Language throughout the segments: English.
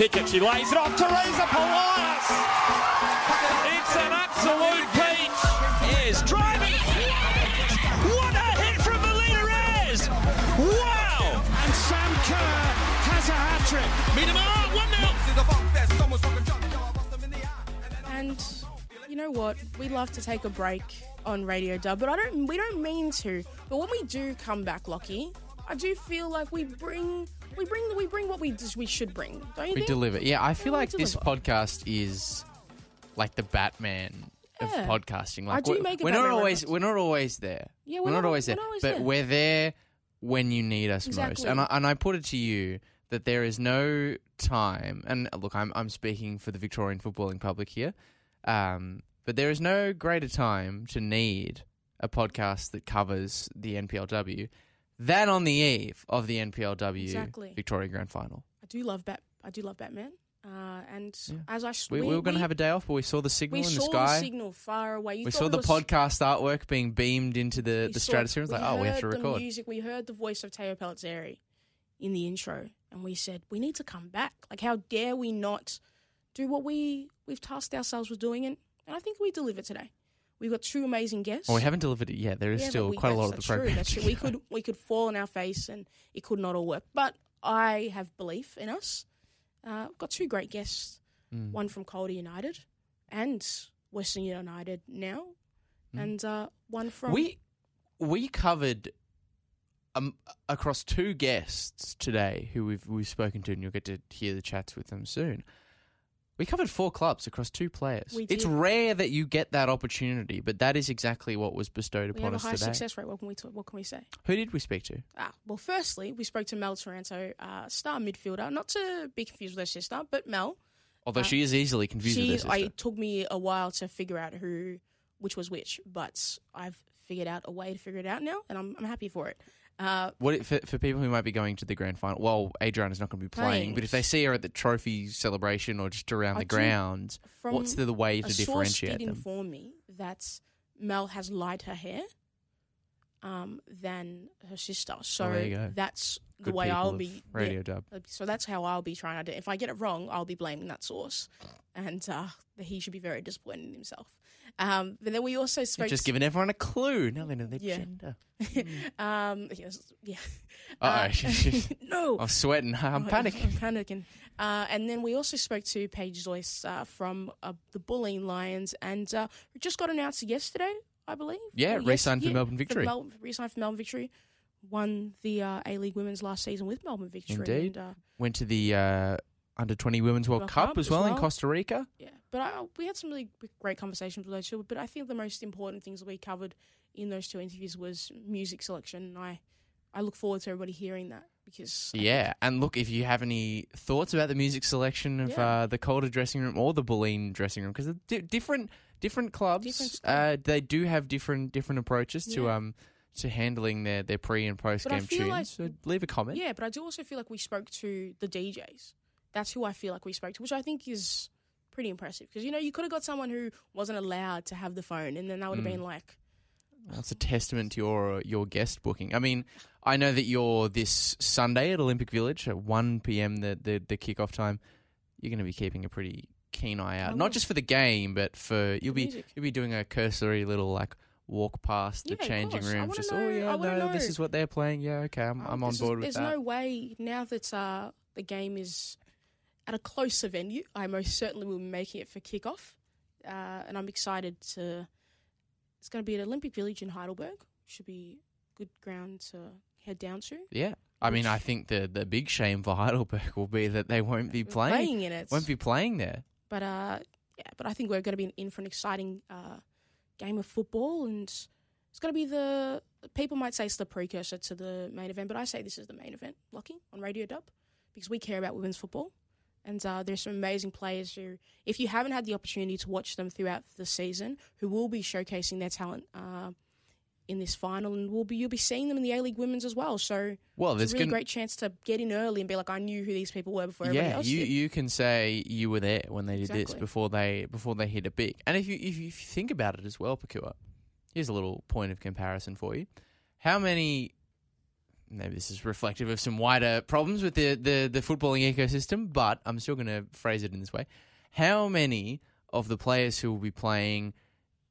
Pickett. She lays it off. Teresa Polias. It's an absolute peach. Is driving. What a hit from Melina Ayres. Wow. And Sam Kerr has a hat trick. Miedema, 1 0. And you know what? We love to take a break on Radio Dub, but I don't. We don't mean to. But when we do come back, Lockie, I do feel like we bring. We bring. What we we should bring. Don't you We think? deliver. Yeah, I feel Yeah, we like this deliver. podcast is like the Batman Yeah. of podcasting. Like I do we're, make a we're not Batman always reference. we're not always there. Yeah, we're, not- always we're there, not always but there. we're there when you need us Exactly. most. And I, and I put it to you that there is no time. And look, I'm I'm speaking for the Victorian footballing public here, um, but there is no greater time to need a podcast that covers the NPLW than on the eve of the NPLW Exactly. Victoria Grand Final. I do love Bat. I do love Batman. Uh, and Yeah. as I s- We, we, were going to have a day off, but we saw the signal in the saw sky. the signal far away. You we saw the was- podcast artwork being beamed into the, the stratosphere. It's like, oh, we have to record. The music. We heard the voice of Teo Pellizzeri in the intro, and we said we need to come back. Like, how dare we not do what we we've tasked ourselves with doing? And, and I think we delivered today. We've got two amazing guests. Well, we haven't delivered it yet. There is Yeah, still we- quite a lot of the that's program. True, that's true. We could we could fall on our face and it could not all work. But I have belief in us. Uh, we've got two great guests. Mm. One from Calder United and Western United now, and uh, one from. We we covered um, across two guests today who we've we've spoken to, and you'll get to hear the chats with them soon. We covered four clubs across two players. We It's did. rare that you get that opportunity, but that is exactly what was bestowed we upon have a us high today. success rate. What can we what can we say? Who did we speak to? Ah, well, firstly, we spoke to Mel Taranto, uh, star midfielder. Not to be confused with her sister, but Mel. Although Uh, she is easily confused she, with her I sister. it took me a while to figure out who, which was which, but I've figured out a way to figure it out now, and I'm, I'm happy for it. Uh, What for, for people who might be going to the grand final? Well, Adriana's not going to be playing, but if they see her at the trophy celebration or just around I the grounds, what's the, the way to differentiate did them? inform me that Mel has light her hair um, than her sister. So Well, there you go. that's the way I'll be. radio yeah. dub. So that's how I'll be trying to do. If I get it wrong, I'll be blaming that source, and uh, he should be very disappointed in himself. Um, but then we also spoke. You've just giving everyone a clue. Now they know their Yeah. gender. um, yes, yeah. Uh no, I'm sweating. I'm Oh, panicking. I'm panicking. Uh, and then we also spoke to Paige Joyce uh, from uh, the Bulleen Lions, and uh, just got announced yesterday, I believe. Yeah, re-signed for Melbourne Victory. Mel- re-signed for Melbourne Victory. Won the uh, A League Women's last season with Melbourne Victory. Indeed. And, uh, Went to the uh, under 20 Women's World World Cup, Cup as as well, in. Costa Rica. yeah, but I, we had some really great conversations with those two. But I think the most important things that we covered in those two interviews was music selection, and I, I look forward to everybody hearing that because Yeah, and look, if you have any thoughts about the music selection of Yeah. uh, the Calder dressing room or the Bulleen dressing room, because di- different different clubs, Different uh, they do have different different approaches to um to handling their, their pre and post But game tunes. like- so leave a comment. Yeah, but I do also feel like we spoke to the DJs. That's who I feel like we spoke to, which I think is pretty impressive. Because you know, you could have got someone who wasn't allowed to have the phone, and then that would have Mm. been like, That's a testament to your your guest booking. I mean, I know that you're this Sunday at Olympic Village at one p.m. the the, the kickoff time. You're going to be keeping a pretty keen eye out, not just for the game, but for you'll be music. you'll be doing a cursory little like walk past the Yeah, changing. Rooms. Just know- oh yeah, no, this is what they're playing. Yeah, okay, I'm oh, I'm on this is- board with There's that. There's no way now that uh, the game is at a closer venue. I most certainly will be making it for kickoff, uh, and I'm excited to. It's going to be at Olympic Village in Heidelberg. Should be good ground to head down to. yeah, I mean, I think the the big shame for Heidelberg will be that they won't be playing, in it. won't be playing there. But uh, yeah, but I think we're going to be in for an exciting uh, game of football, and it's going to be the people might say it's the precursor to the main event, but I say this is the main event, Lucky on Radio Dub, because we care about women's football, and uh, there's some amazing players who, if you haven't had the opportunity to watch them throughout the season, who will be showcasing their talent. Uh, in this final, and we'll be you'll be seeing them in the A League Women's as well. So Well, it's there's a really gonna, great chance to get in early and be like, I knew who these people were before everybody yeah, else you did. you can say you were there when they did this before they before they hit a big. And if you if you, if you think about it as well, Pakua, here's a little point of comparison for you. How many maybe this is reflective of some wider problems with the, the, the footballing ecosystem, but I'm still going to phrase it in this way. How many of the players who will be playing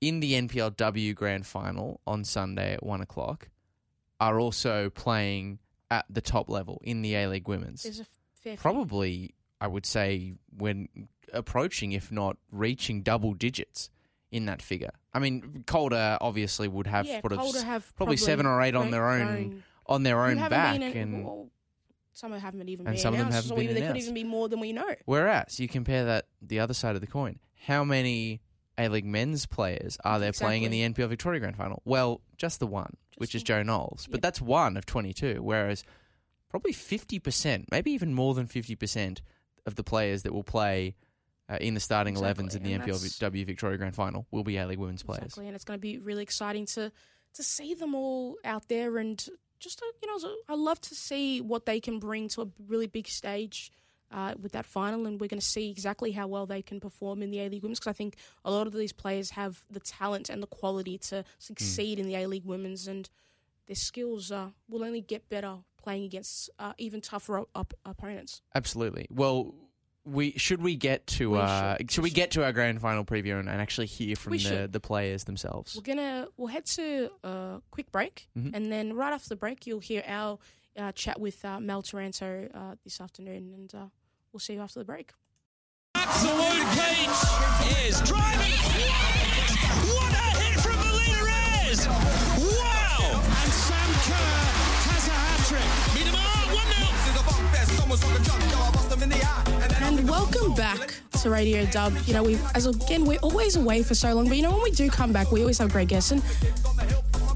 in the NPLW Grand Final on Sunday at one o'clock are also playing at the top level in the A League Women's? Fair few. Probably, I would say, when approaching, if not reaching double digits in that figure. I mean, Calder obviously would have yeah, sort of have probably seven or eight on their own on their own back, in- and well, some of them haven't even and been some of them haven't so been there could even be more than we know. Whereas you compare that the other side of the coin, how many A League men's players are there playing in the NPL Victoria Grand Final? Well, just the one, which is Joe Knowles, but that's one of twenty-two. Whereas probably fifty percent, maybe even more than fifty percent of the players that will play uh, in the starting Exactly, 11s in the NPLW Victoria Grand Final will be A League women's players. Exactly, and it's going to be really exciting to to see them all out there and just you know, I love to see what they can bring to a really big stage uh, with that final, and we're going to see exactly how well they can perform in the A League Women's because I think a lot of these players have the talent and the quality to succeed in the A League Women's, and their skills uh, will only get better playing against uh, even tougher op- op- opponents. Absolutely. Well, we should we get to We uh, should. should we get to our grand final preview and, and actually hear from We the, should. the players themselves? We're gonna we'll head to a quick break, Mhm. and then right after the break, you'll hear our uh, chat with uh, Mel Taranto uh, this afternoon, and uh, we'll see you after the break. Absolute Peach is driving. What a hit from Melina Ayres! Wow! And Sam Kerr has a hat trick. Miedema, 1 0. And welcome back to Radio Dub. You know, we as again we're always away for so long, but you know when we do come back, we always have great guests, and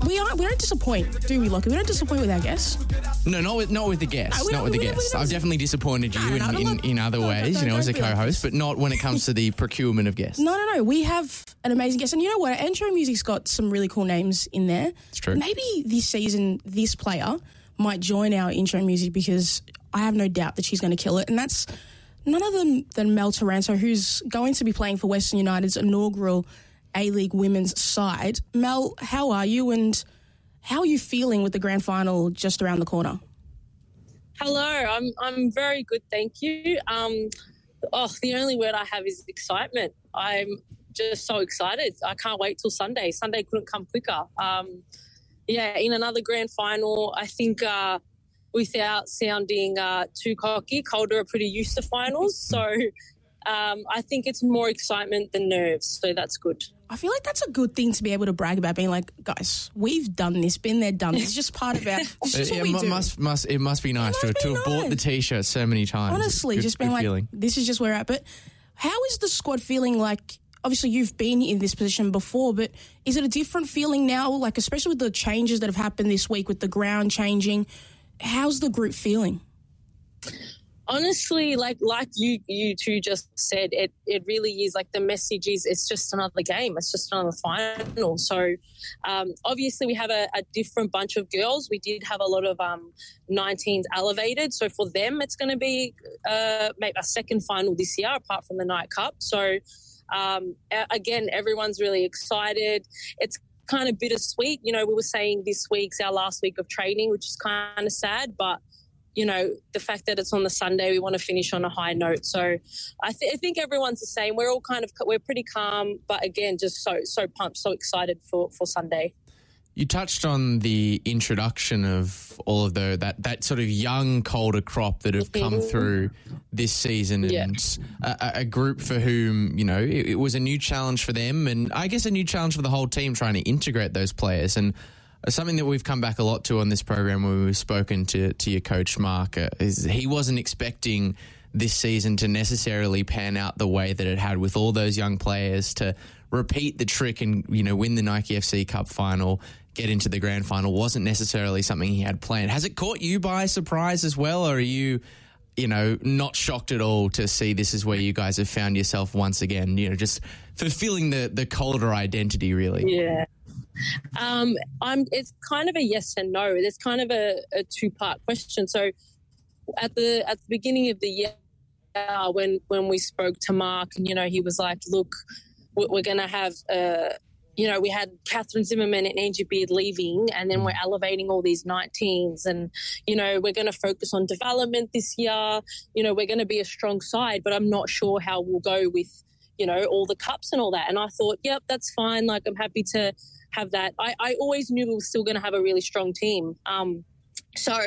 we aren't we don't disappoint, do we, Lockie? We don't disappoint with our guests. No, not with not with the guests. No, not with the we don't- we guests. I've definitely disappointed you No, no, in, in, in other ways, you know, as a co-host, but not when it comes to the procurement of guests. No, no, no. We have an amazing guest, and you know what? Our intro music's got some really cool names in there. It's true. Maybe this season, this player might join our intro music because I have no doubt that she's going to kill it. And that's none other than, Mel Taranto, who's going to be playing for Western United's inaugural A League women's side. Mel, how are you, and how are you feeling with the grand final just around the corner? Hello, I'm I'm very good, thank you. Um, oh, the only word I have is excitement. I'm just so excited. I can't wait till Sunday. Sunday couldn't come quicker. Um, yeah, in another grand final, I think uh, without sounding uh, too cocky, Calder are pretty used to finals, so um, I think it's more excitement than nerves. So that's good. I feel like that's a good thing to be able to brag about, being like, guys, we've done this, been there, done this. It's just part of our. It's just Uh, what it we mu- do. must must it must be nice to, must to be have bought the t-shirt so many times. Honestly, Good- just being like, feeling. this is just where we're at. But how is the squad feeling like? Obviously, you've been in this position before, but is it a different feeling now? Like, especially with the changes that have happened this week with the ground changing, how's the group feeling? honestly like like you you two just said it it really is. Like the message is it's just another game. It's just another final. So um, obviously we have a, a different bunch of girls. We did have a lot of um, 19s elevated. So for them it's going to be uh, maybe a second final this year apart from the Nike cup. So um, again everyone's really excited it's kind of bittersweet you know we were saying this week's our last week of training which is kind of sad but you know, the fact that it's on the Sunday, we want to finish on a high note. So I, th- I think everyone's the same. We're all kind of, we're pretty calm, but again, just so, so pumped, so excited for, for Sunday. You touched on the introduction of all of the that that sort of young Calder crop that have come Mhm. through this season, Yeah. and a, a group for whom you know it, it was a new challenge for them, and I guess a new challenge for the whole team trying to integrate those players. And uh, something that we've come back a lot to on this program when we've spoken to to your coach Mark uh, is he wasn't expecting this season to necessarily pan out the way that it had with all those young players to repeat the trick and you know win the Nike FC Cup final, get into the grand final wasn't necessarily something he had planned. Has it caught you by surprise as well, or are you? You know, not shocked at all to see this is where you guys have found yourself once again. You know, just fulfilling the the Calder identity, really. Yeah. Um, I'm. It's kind of a yes and no. There's kind of a, a two part question. So, at the at the beginning of the year, when when we spoke to Mark, and you know, he was like, "Look, we- we're going to have uh, you know, we had Catherine Zimmerman and Angie Beard leaving, and then we're elevating all these 19s. And, you know, we're going to focus on development this year. You know, we're going to be a strong side, but I'm not sure how we'll go with, you know, all the cups and all that. And I thought, yep, that's fine. Like, I'm happy to have that. I, I always knew we were still going to have a really strong team. Um, so,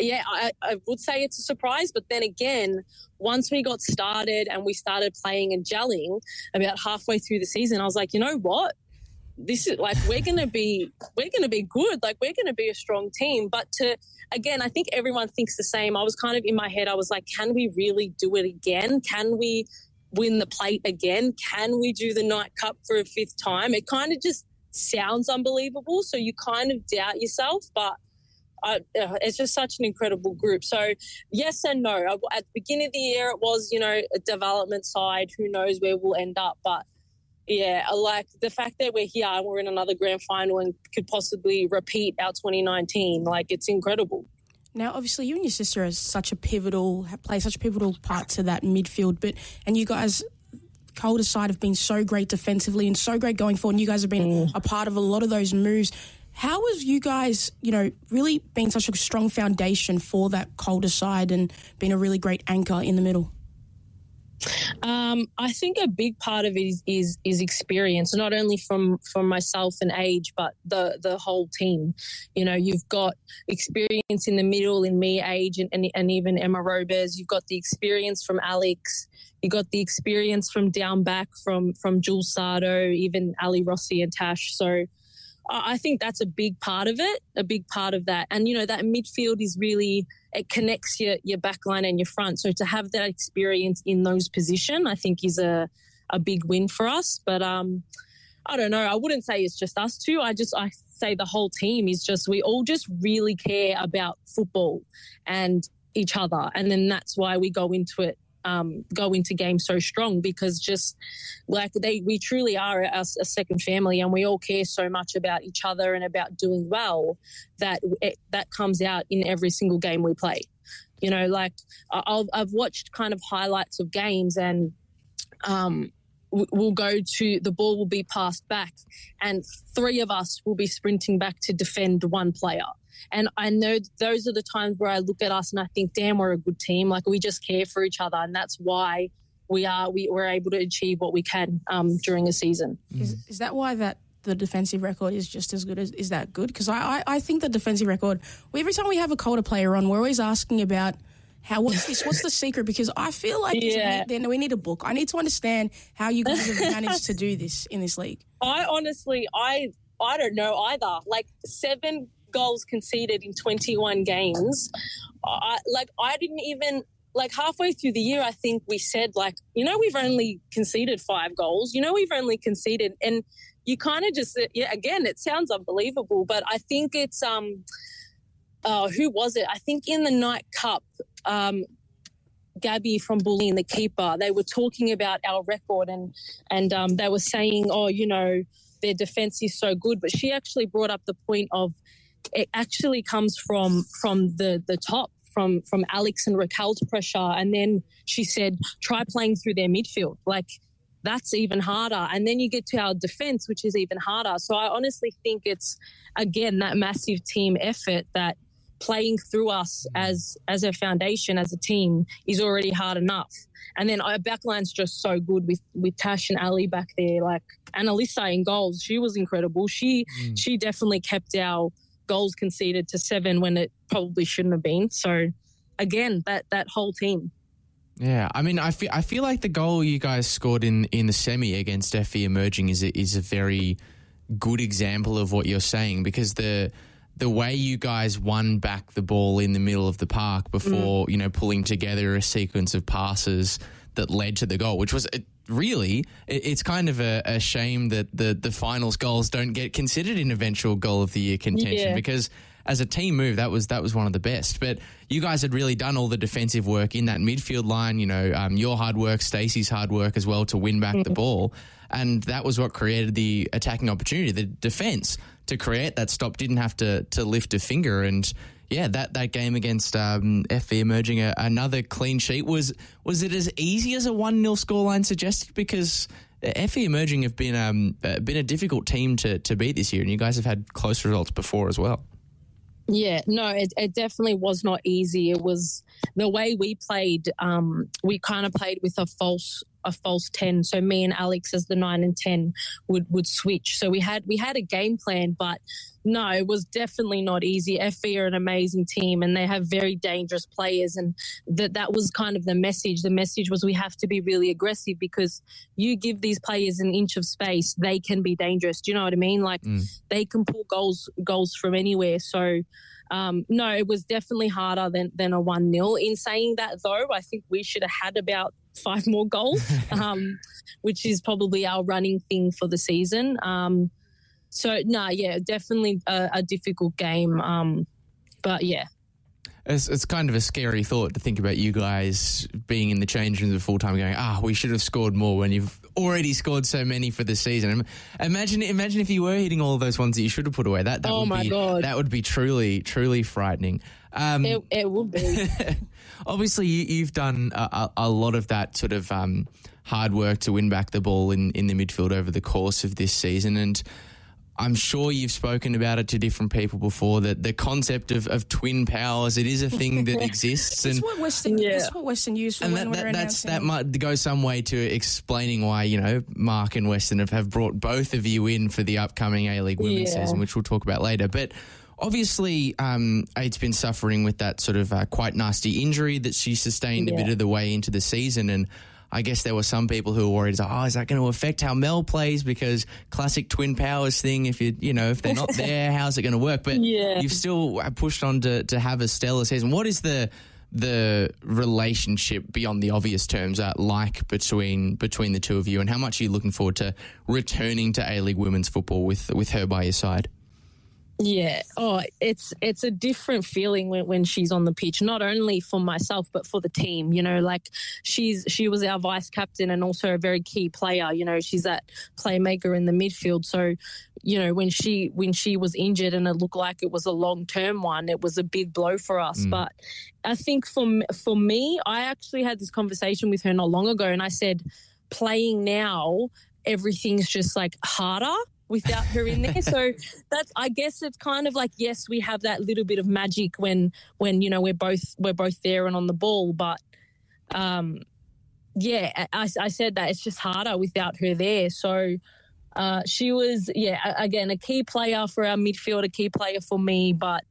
yeah, I, I would say it's a surprise. But then again, once we got started and we started playing and gelling about halfway through the season, I was like, you know what? This is like we're gonna be we're gonna be good. Like we're gonna be a strong team. But to again, I think everyone thinks the same. I was kind of in my head. I was like, can we really do it again? Can we win the plate again? Can we do the Nike cup for a fifth time? It kind of just sounds unbelievable. So you kind of doubt yourself, but uh, it's just such an incredible group. So, yes and no. At the beginning of the year, it was, you know, a development side. Who knows where we'll end up? But yeah, like the fact that we're here and we're in another grand final and could possibly repeat our 2019, like it's incredible. Now, obviously, you and your sister are such a pivotal, play such a pivotal part to that midfield, but and you guys Calder side have been so great defensively and so great going forward. And you guys have been mm. a part of a lot of those moves. How has you guys, you know, really been such a strong foundation for that Calder side and been a really great anchor in the middle? Um, I think a big part of it is, is, is experience, not only from from myself and age, but the the whole team. You know, you've got experience in the middle in me, age, and, and, and even Emma Robers. You've got the experience from Alex. You got the experience from down back from from Jules Sardo, even Ali Rossi and Tash. So I think that's a big part of it, a big part of that. And, you know, that midfield is really, it connects your, your back line and your front. So to have that experience in those positions, I think is a, a big win for us. But, um, I don't know. I wouldn't say it's just us two. I just, I say the whole team is just, we all just really care about football and each other. And then that's why we go into it um, go into games so strong because just like they, we truly are a, a, second family, and we all care so much about each other and about doing well that it, that comes out in every single game we play. You know, like i have watched kind of highlights of games and. Um, we'll go to the ball will be passed back and three of us will be sprinting back to defend one player and I know those are the times where I look at us and I think, damn, we're a good team. Like we just care for each other. And that's why we are, we, we're able to achieve what we can um, during a season. Is, is that why that the defensive record is just as good as is that good? Because I, I, I, think the defensive record, every time we have a Calder player on, we're always asking about how what's this? What's the secret? Because I feel like yeah. then we need a book. I need to understand how you guys have managed to do this in this league. I honestly, I I don't know either. Like seven goals conceded in 21 games. I, like I didn't even like halfway through the year, I think we said like, you know, we've only conceded five goals. You know, we've only conceded, and you kind of just yeah. Again, it sounds unbelievable, but I think it's um, uh, who was it? I think in the Nike cup, um, Gabby from Bulleen, the keeper, they were talking about our record and and um, they were saying, oh, you know, their defense is so good, but she actually brought up the point of it actually comes from from the the top from from Alex and Raquel's pressure, and then she said try playing through their midfield like. That's even harder. And then you get to our defense, which is even harder. So I honestly think it's, again, that massive team effort that playing through us as as a foundation as a team is already hard enough. And then our backline's just so good with with Tash and Ali back there, like Annalisa in goals. She was incredible. She mm. she definitely kept our goals conceded to seven when it probably shouldn't have been. So again, that that whole team. Yeah, I mean, I feel I feel like the goal you guys scored in in the semi against FV emerging is a, is a very good example of what you're saying because the the way you guys won back the ball in the middle of the park before mm. you know pulling together a sequence of passes that led to the goal, which was really, it's kind of a, a, shame that the, the finals goals don't get considered in eventual goal of the year contention yeah. because as a team move, that was that was one of the best. But you guys had really done all the defensive work in that midfield line. You know, um, your hard work, Stacey's hard work as well to win back mm-hmm. the ball, and that was what created the attacking opportunity. The defense to create that stop didn't have to to lift a finger and yeah, that, that game against um, FV emerging a, another clean sheet was was it as easy as a one 0 scoreline suggested? Because FV emerging have been um, uh, been a difficult team to to beat this year, and you guys have had close results before as well. Yeah, no, it, it definitely was not easy. It was the way we played. Um, we kind of played with a false a false 10 so me and alex as the 9 and 10 would would switch so we had we had a game plan but no it was definitely not easy fv are an amazing team and they have very dangerous players and that that was kind of the message the message was we have to be really aggressive because you give these players an inch of space they can be dangerous do you know what i mean like mm. they can pull goals goals from anywhere so um, no, it was definitely harder than, than a 1 0. In saying that, though, I think we should have had about five more goals, um, which is probably our running thing for the season. Um, so, no, nah, yeah, definitely a, a difficult game. Um, but yeah. It's, it's kind of a scary thought to think about you guys being in the change rooms at full time going, ah, we should have scored more when you've already scored so many for the season. Imagine, imagine if you were hitting all of those ones that you should have put away. That, that oh would my be, God. that would be truly, truly frightening. Um, it, it would be. obviously, you, have done a, a, lot of that sort of um, hard work to win back the ball in, in the midfield over the course of this season, and I'm sure you've spoken about it to different people before. That the concept of, of twin powers, it is a thing that exists, and what Western, yeah. what Western use for and that, that, that's, that might go some way to explaining why you know Mark and Western have, have brought both of you in for the upcoming A League Women's yeah. season, which we'll talk about later, but obviously, um, Aid's been suffering with that sort of uh, quite nasty injury that she sustained yeah. a bit of the way into the season. And I guess there were some people who were worried, oh, is that going to affect how Mel plays? Because classic twin powers thing, if you, you know, if they're not there, how's it going to work? But yeah. you've still uh, pushed on to, to have a stellar season. What is the, the relationship beyond the obvious terms uh, like between between the two of you, and how much are you looking forward to returning to A League women's football with with her by your side? Yeah. Oh, it's it's a different feeling when, when she's on the pitch, not only for myself but for the team. You know, like she's she was our vice captain and also a very key player. You know, she's that playmaker in the midfield. So, you know, when she when she was injured and it looked like it was a long term one, it was a big blow for us. Mm. But I think for for me, I actually had this conversation with her not long ago, and I said, playing now, everything's just like harder without her in there. so that's I guess it's kind of like yes, we have that little bit of magic when when you know we're both we're both there and on the ball, but um, yeah, I, I said that it's just harder without her there. So. Uh, she was, yeah, again, a key player for our midfield, a key player for me, but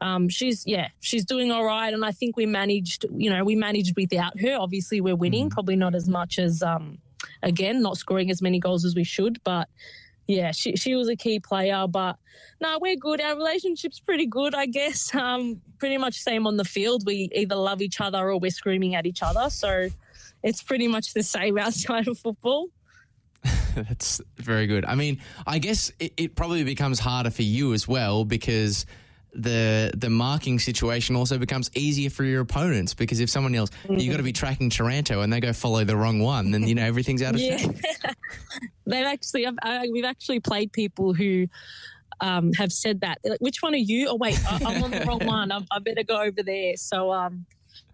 um, she's yeah, she's doing all right, and I think we managed. You know, we managed without her. Obviously, we're winning, mm. probably not as much as um, again, not scoring as many goals as we should, but yeah, she she was a key player. But no, we're good. Our relationship's pretty good, I guess. Um, pretty much same on the field. We either love each other or we're screaming at each other. So it's pretty much the same outside of football. That's very good. I mean, I guess it, it probably becomes harder for you as well because the the marking situation also becomes easier for your opponents because if someone else mm-hmm. you got to be tracking Taranto and they go follow the wrong one, then you know everything's out of yeah. They've actually I, we've actually played people who. Um, have said that. Like, Which one are you? Oh wait, I, am on the wrong one. I, I, better go over there. So, um,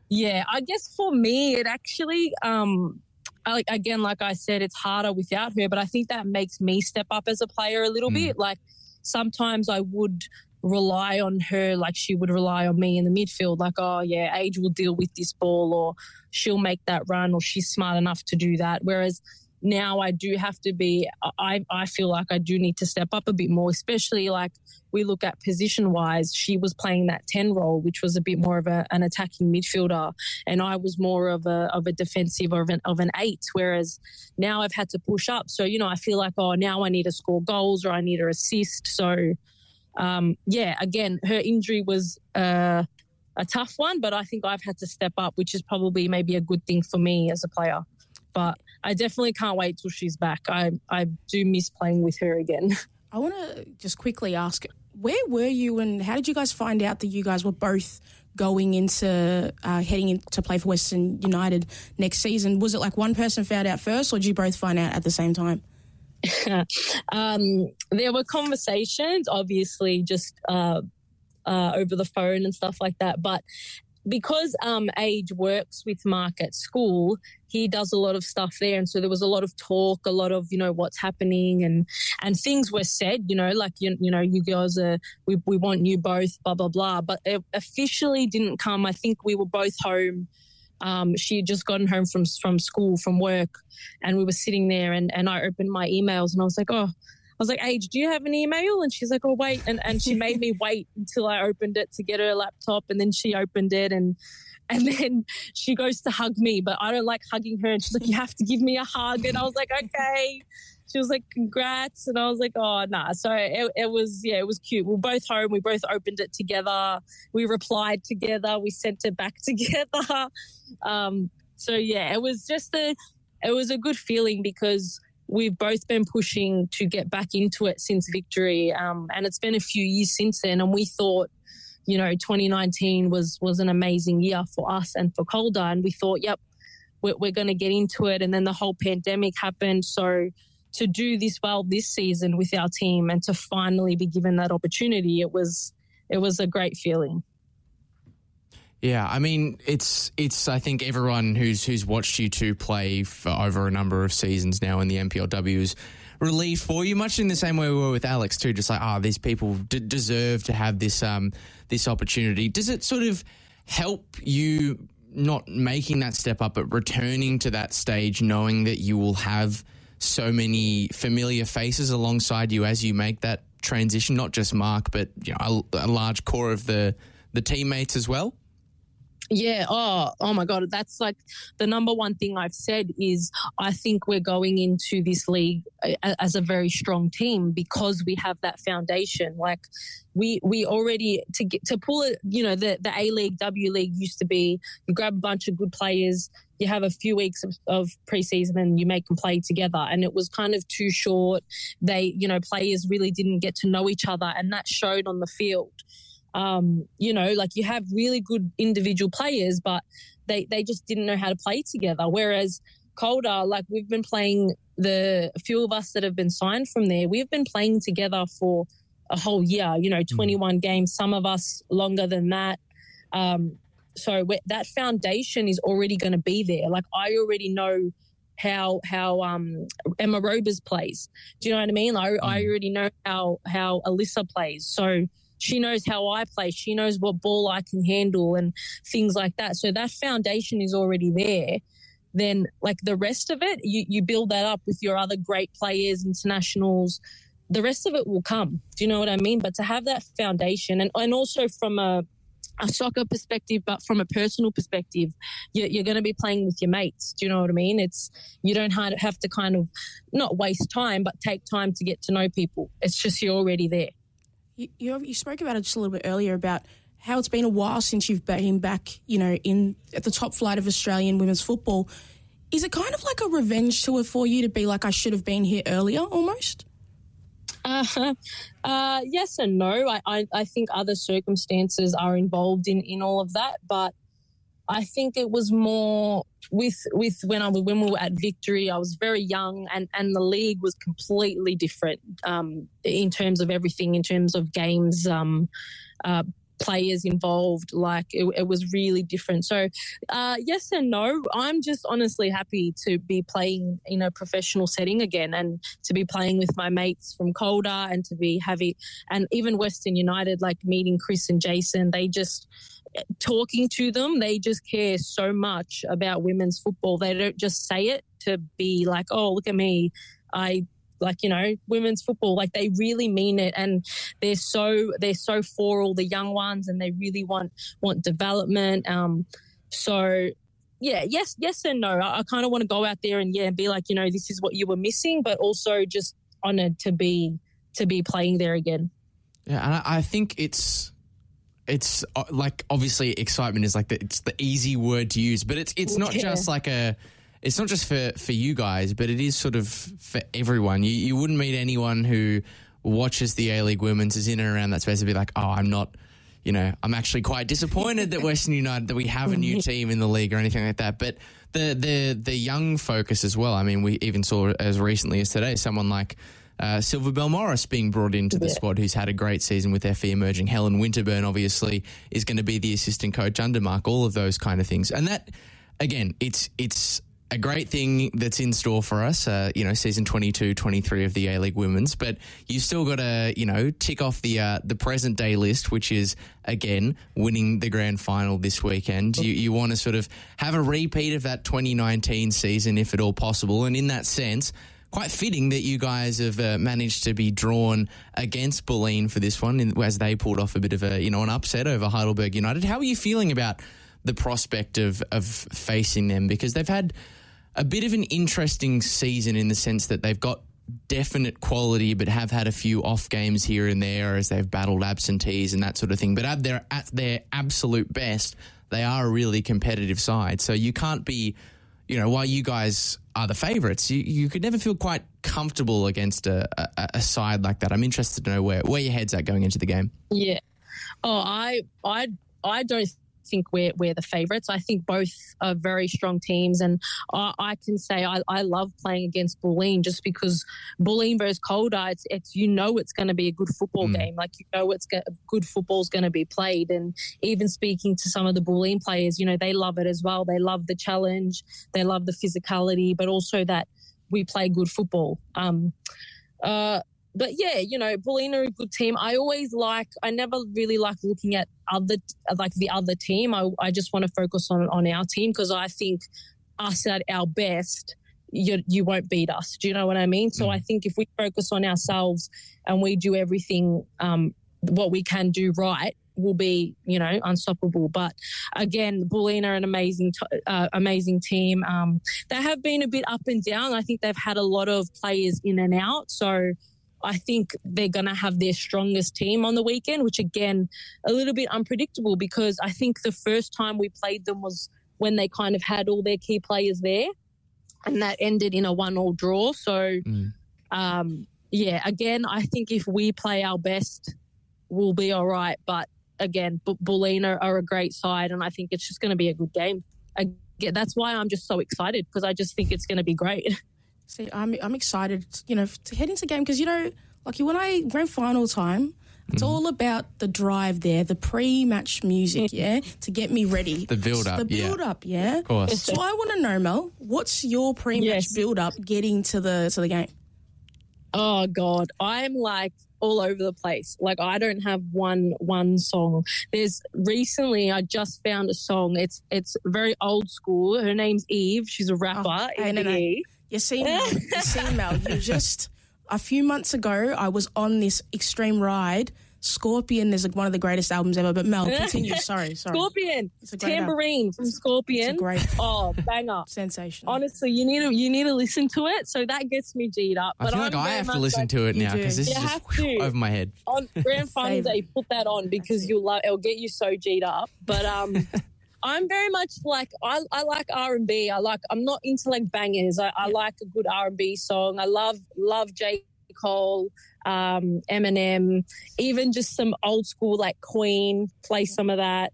yeah, I guess for me, it actually, um, I, again, like I said, it's harder without her. But I think that makes me step up as a player a little mm. bit. Like sometimes I would rely on her like she would rely on me in the midfield. Like, oh, yeah, Age will deal with this ball or she'll make that run or she's smart enough to do that. Whereas now I do have to be, I, I feel like I do need to step up a bit more, especially like we look at position wise. She was playing that 10 role, which was a bit more of a, an attacking midfielder. And I was more of a, of a defensive or of an, of an eight. Whereas now I've had to push up. So, you know, I feel like, oh, now I need to score goals or I need to assist. So, um, yeah, again, her injury was uh, a tough one, but I think I've had to step up, which is probably maybe a good thing for me as a player. But I definitely can't wait till she's back. I I do miss playing with her again. I want to just quickly ask, where were you, and how did you guys find out that you guys were both going into uh, heading in to play for Western United next season? Was it like one person found out first, or did you both find out at the same time? um, there were conversations, obviously, just uh, uh, over the phone and stuff like that. But because um, Age works with Mark at school, he does a lot of stuff there, and so there was a lot of talk, a lot of you know what's happening, and and things were said, you know, like you you know you girls are we we want you both, blah blah blah, but it officially didn't come. I think we were both home. Um, she had just gotten home from from school from work, and we were sitting there, and and I opened my emails, and I was like, oh. I was like, Age, do you have an email? And she's like, Oh, wait. And, and she made me wait until I opened it to get her laptop. And then she opened it and and then she goes to hug me, but I don't like hugging her. And she's like, You have to give me a hug. And I was like, Okay. She was like, Congrats. And I was like, Oh, nah. So it, it was, yeah, it was cute. We are both home. We both opened it together. We replied together. We sent it back together. Um, so yeah, it was just a, it was a good feeling because we've both been pushing to get back into it since victory. Um, and it's been a few years since then. And we thought, you know, 2019 was was an amazing year for us and for Calder. And we thought, yep, we're, we're going to get into it. And then the whole pandemic happened. So to do this well this season with our team and to finally be given that opportunity, it was it was a great feeling. Yeah, I mean, it's it's. I think everyone who's who's watched you two play for over a number of seasons now in the NPLW is relieved for you, much in the same way we were with Alex too. Just like, ah, oh, these people d- deserve to have this um this opportunity. Does it sort of help you not making that step up, but returning to that stage, knowing that you will have so many familiar faces alongside you as you make that transition? Not just Mark, but you know, a, a large core of the the teammates as well. Yeah. Oh, oh my God. That's like the number one thing I've said is I think we're going into this league as a very strong team because we have that foundation. Like we we already to get to pull it. You know, the the A League, W League used to be you grab a bunch of good players. You have a few weeks of, of preseason and you make them play together. And it was kind of too short. They, you know, players really didn't get to know each other, and that showed on the field. Um, you know, like you have really good individual players, but they, they just didn't know how to play together. Whereas Calder, like we've been playing the few of us that have been signed from there, we've been playing together for a whole year, you know, mm. 21 games, some of us longer than that. Um, so that foundation is already going to be there. Like I already know how how um, Emma Robers plays. Do you know what I mean? I, I mm. already know how how Alyssa plays. So she knows how I play. She knows what ball I can handle and things like that. So that foundation is already there. Then, like the rest of it, you, you build that up with your other great players, internationals. The rest of it will come. Do you know what I mean? But to have that foundation, and, and also from a, a soccer perspective, but from a personal perspective, you're, you're, going to be playing with your mates. Do you know what I mean? It's you don't have to kind of not waste time, but take time to get to know people. It's just you're already there. You, you, you spoke about it just a little bit earlier about how it's been a while since you've been back, you know, in at the top flight of Australian women's football. Is it kind of like a revenge tour for you to be like, I should have been here earlier almost? Uh, yes and no. I, I, I think other circumstances are involved in, in all of that, but I think it was more with with when I was when we were at Victory. I was very young, and and the league was completely different um, in terms of everything, in terms of games. Um, uh, players involved like it, it, was really different so uh, yes and no i'm just honestly happy to be playing in a professional setting again and to be playing with my mates from calder and to be having and even western united like meeting chris and jason they just talking to them, they just care so much about women's football. They don't just say it to be like, oh, look at me. I like you know women's football like they really mean it. And they're so they're so for all the young ones and they really want want development. Um so yeah yes yes and no. I, I kind of want to go out there and yeah be like you know this is what you were missing but also just honored to be to be playing there again. Yeah and I, I think it's it's uh, like obviously excitement is like the, it's the easy word to use, but it's it's not yeah. just like a it's not just for for you guys, but it is sort of for everyone. You you wouldn't meet anyone who watches the A League Women's is in and around that space and be like, oh, I'm not. You know, I'm actually quite disappointed that Western United that we have a new team in the league or anything like that. But the the the young focus as well. I mean, we even saw as recently as today someone like Uh, Silver Bell Morris being brought into the Yeah. squad, who's had a great season with FV emerging. Helen Winterburn, obviously, is going to be the assistant coach under Mark. All of those kind of things, and that again, it's it's a great thing that's in store for us. Uh, you know, season 22, 23 of the A League Women's, but you've still got to you know tick off the uh, the present day list, which is again winning the grand final this weekend. You you want to sort of have a repeat of that 2019 season, if at all possible, and in that sense. Quite fitting that you guys have uh, managed to be drawn against Bulleen for this one, as they pulled off a bit of a you know an upset over Heidelberg United. How are you feeling about the prospect of of facing them because they've had a bit of an interesting season in the sense that they've got definite quality but have had a few off games here and there as they've battled absentees and that sort of thing. But at their at their absolute best they are a really competitive side. So you can't be you know while you guys are the favorites you, you could never feel quite comfortable against a, a, a side like that. I'm interested to know where, where your head's at going into the game. Yeah. Oh, I I I don't think we're we're the favourites. I think both are very strong teams, and I, I can say I, I love playing against Bulleen just because Bulleen versus Calder, it's it's you know it's going to be a good football Mm. game. Like you know it's go- good football's going to be played, and even speaking to some of the Bulleen players, you know they love it as well. They love the challenge, they love the physicality, but also that we play good football. Um, uh, but yeah, you know, Bulleen are a good team. I always like, I never really like looking at other, like the other team. I, I just want to focus on, on our team because I think us at our best, you, you won't beat us. Do you know what I mean? So I think if we focus on ourselves and we do everything, um, what we can do right, will be, you know, unstoppable. But again, Bulleen are an amazing, uh, amazing team. Um, they have been a bit up and down. I think they've had a lot of players in and out. So I think they're going to have their strongest team on the weekend, which again, a little bit unpredictable because I think the first time we played them was when they kind of had all their key players there and that ended in a one all draw. So, Mm. um, yeah, again, I think if we play our best, we'll be all right. But again, B- are, a great side, and I think it's just going to be a good game. Again, that's why I'm just so excited because I just think it's going to be great. See, I'm I'm excited, you know, to head into the game because you know, like when I grand final time, it's Mm-hmm. all about the drive there, the pre-match music, yeah, to get me ready. The build-up, the yeah. build up, yeah. of course So I want to know, Mel, what's your pre-match Yes. build up getting to the to the game? Oh God, I'm like all over the place. Like I don't have one one song. There's recently I just found a song. It's it's very old school. Her name's Eve. She's a rapper. Oh, hey, no, no. Eve. You see, Mel, you see, Mel, you just a few months ago, I was on this extreme ride. Scorpion is like one of the greatest albums ever. But Mel, continue. Sorry, sorry. Scorpion, It's a great album. Tambourine from Scorpion. It's a great- oh banger. Sensation. Honestly, you need to you need to listen to it. So that gets me G'd up. i feel like I'm i have to listen like- to it now because this You is just whew, to. over my head on grand final Favourite. day, put that on because you'll love it'll get you so G'd up. But um I'm very much like I, I like R and B. I like I'm not into like bangers. I, I like a good R and B song. I love love J. Cole, um, Eminem, even just some old school like Queen, play some of that.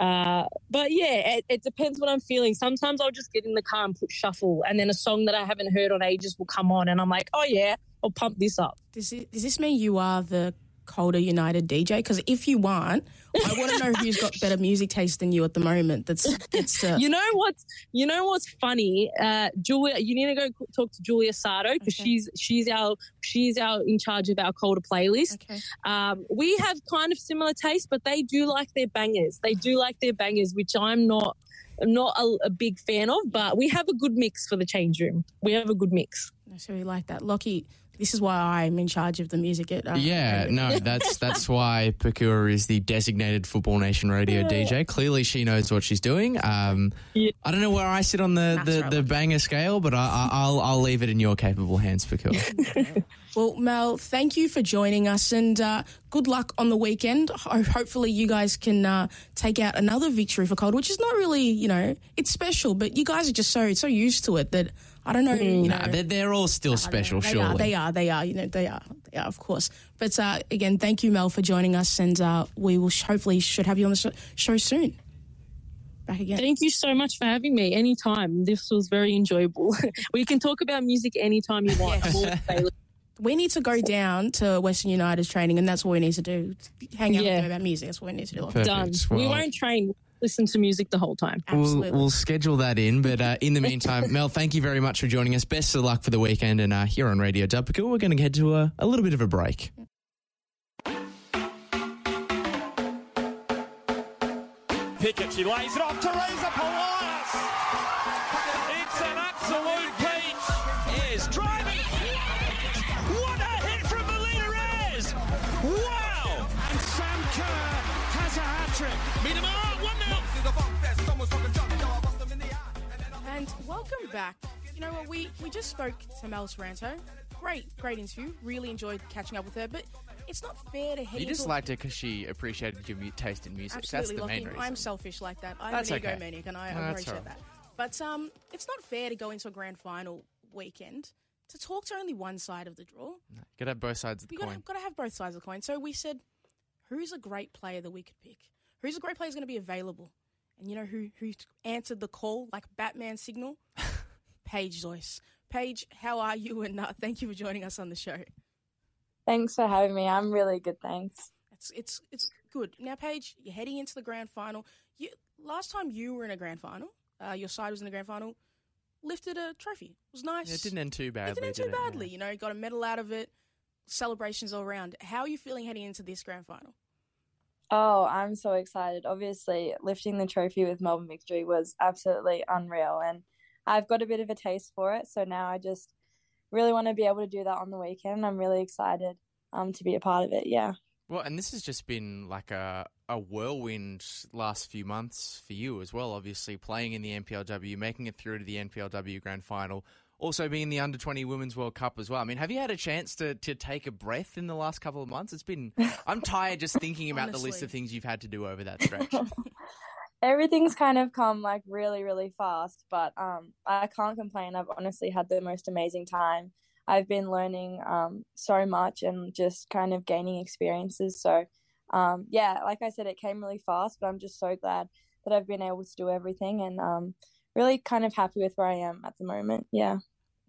Uh, but yeah, it, it depends what I'm feeling. Sometimes I'll just get in the car and put shuffle, and then a song that I haven't heard on ages will come on, and I'm like, oh yeah, I'll pump this up. Does, it, does this mean you are the Calder United DJ? Because if you aren't, I want to know who's got better music taste than you at the moment. That's gets to. You know what's you know what's funny? Uh, Julia, you need to go talk to Julia Sardo because Okay. she's she's our she's our in charge of our Calder playlist. okay. Um, we have kind of similar taste, but they do like their bangers. They do like their bangers, which I'm not not a, a big fan of. But we have a good mix for the change room. We have a good mix. So we like that. Lockie, this is why I'm in charge of the music at. Uh, Yeah, no, that's that's why Pakua is the designated Football Nation radio DJ. Clearly, she knows what she's doing. Um, Yeah. I don't know where I sit on the, That's the, right, the banger scale, but I, I, I'll I'll leave it in your capable hands, Pakua. Well, Mel, thank you for joining us and uh, good luck on the weekend. Ho- hopefully, you guys can uh, take out another victory for Cold, which is not really, you know, it's special, but you guys are just so so used to it that I don't know. You know nah, they're, they're all still special, they surely. Are, they are, they are, you know, they are, they are, of course. But uh, again, thank you, Mel, for joining us, and uh, we will sh- hopefully should have you on the sh- show soon. Back again. Thank you so much for having me. Anytime. This was very enjoyable. we can talk about music anytime you want. I'm always available. we need to go down to Western United's training, and that's what we need to do. Hang out Yeah. with them about music. That's what we need to do. Perfect. Done. we won't train. Listen to music the whole time. Absolutely. We'll, we'll schedule that in. But uh, in the meantime, Mel, thank you very much for joining us. Best of luck for the weekend. And uh, here on Radio Dupical, we're going to head to a, a little bit of a break. Pickett, she lays it off. Teresa Polias. Welcome back. You know what? We we just spoke to Mel Taranto. Great, great interview. Really enjoyed catching up with her. But it's not fair to head You just liked her because she appreciated your mu- taste in music. absolutely That's the main reason. I'm selfish like that. I'm That's an okay. egomaniac, and I, That's appreciate that. But um, it's not fair to go into a grand final weekend to talk to only one side of the draw. Got to have both sides of the You coin. gotta have both sides of the coin. So we said, who's a great player that we could pick? Who's a great player is going to be available? And you know who who answered the call like Batman signal? Paige Joyce. Paige, how are you? And uh, thank you for joining us on the show. Thanks for having me. I'm really good, thanks. It's it's it's good. Now, Paige, you're heading into the grand final. You last time you were in a grand final, uh, your side was in the grand final. Lifted a trophy. It was nice. Yeah, it didn't end too badly. It didn't end did too it? Yeah. badly. You know, got a medal out of it. Celebrations all around. How are you feeling heading into this grand final? Oh, I'm so excited. Obviously, lifting the trophy with Melbourne Victory was absolutely unreal, and I've got a bit of a taste for it. So now I just really want to be able to do that on the weekend. I'm really excited um, to be a part of it. Yeah. Well, and this has just been like a a whirlwind last few months for you as well. Obviously, playing in the NPLW, making it through to the NPLW Grand Final, also being in the Under Twenty Women's World Cup as well. I mean, have you had a chance to to take a breath in the last couple of months? It's been. I'm tired just thinking about the list of things you've had to do over that stretch. Everything's kind of come like really, really fast, but um, I can't complain. I've honestly had the most amazing time. I've been learning um, so much and just kind of gaining experiences. So, um, yeah, like I said, it came really fast, but I'm just so glad that I've been able to do everything and um, really kind of happy with where I am at the moment. Yeah.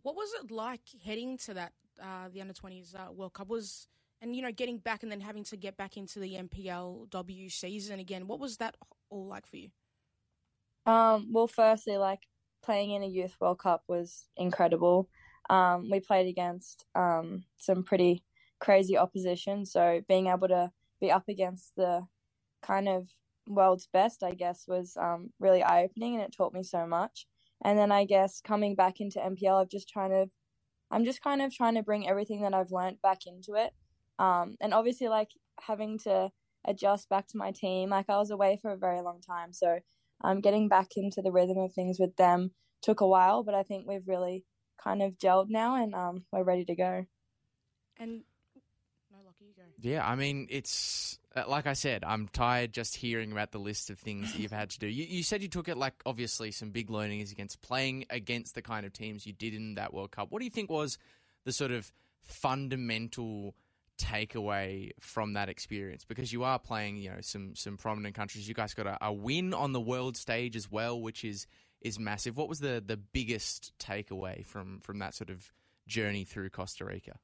What was it like heading to that uh, the under twenties uh, World Cup? Was and you know getting back and then having to get back into the NPLW season again. What was that all like for you? Um, well, firstly, like playing in a Youth World Cup was incredible. Um, we played against um, some pretty crazy opposition, so being able to be up against the kind of world's best, I guess, was um, really eye opening, and it taught me so much. And then I guess coming back into NPL, I've just trying to, I'm just kind of trying to bring everything that I've learned back into it. Um, and obviously, like having to adjust back to my team, like I was away for a very long time, so um, getting back into the rhythm of things with them took a while, but I think we've really kind of gelled now and um, we're ready to go. And no, lucky you go. Yeah, I mean, it's like I said, I'm tired just hearing about the list of things that you've had to do. You, you said you took it like obviously some big learnings against playing against the kind of teams you did in that World Cup. What do you think was the sort of fundamental takeaway from that experience? Because you are playing, you know, some some prominent countries. You guys got a, a win on the world stage as well, which is is massive. What was the the biggest takeaway from from that sort of journey through Costa Rica?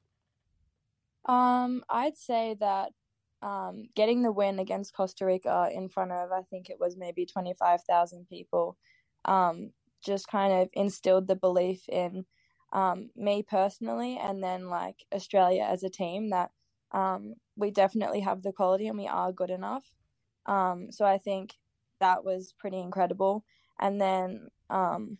Um, I'd say that um, getting the win against Costa Rica in front of, I think it was maybe 25,000 people, um, just kind of instilled the belief in um, me personally and then like Australia as a team that um, we definitely have the quality and we are good enough. Um, so I think that was pretty incredible. And then um,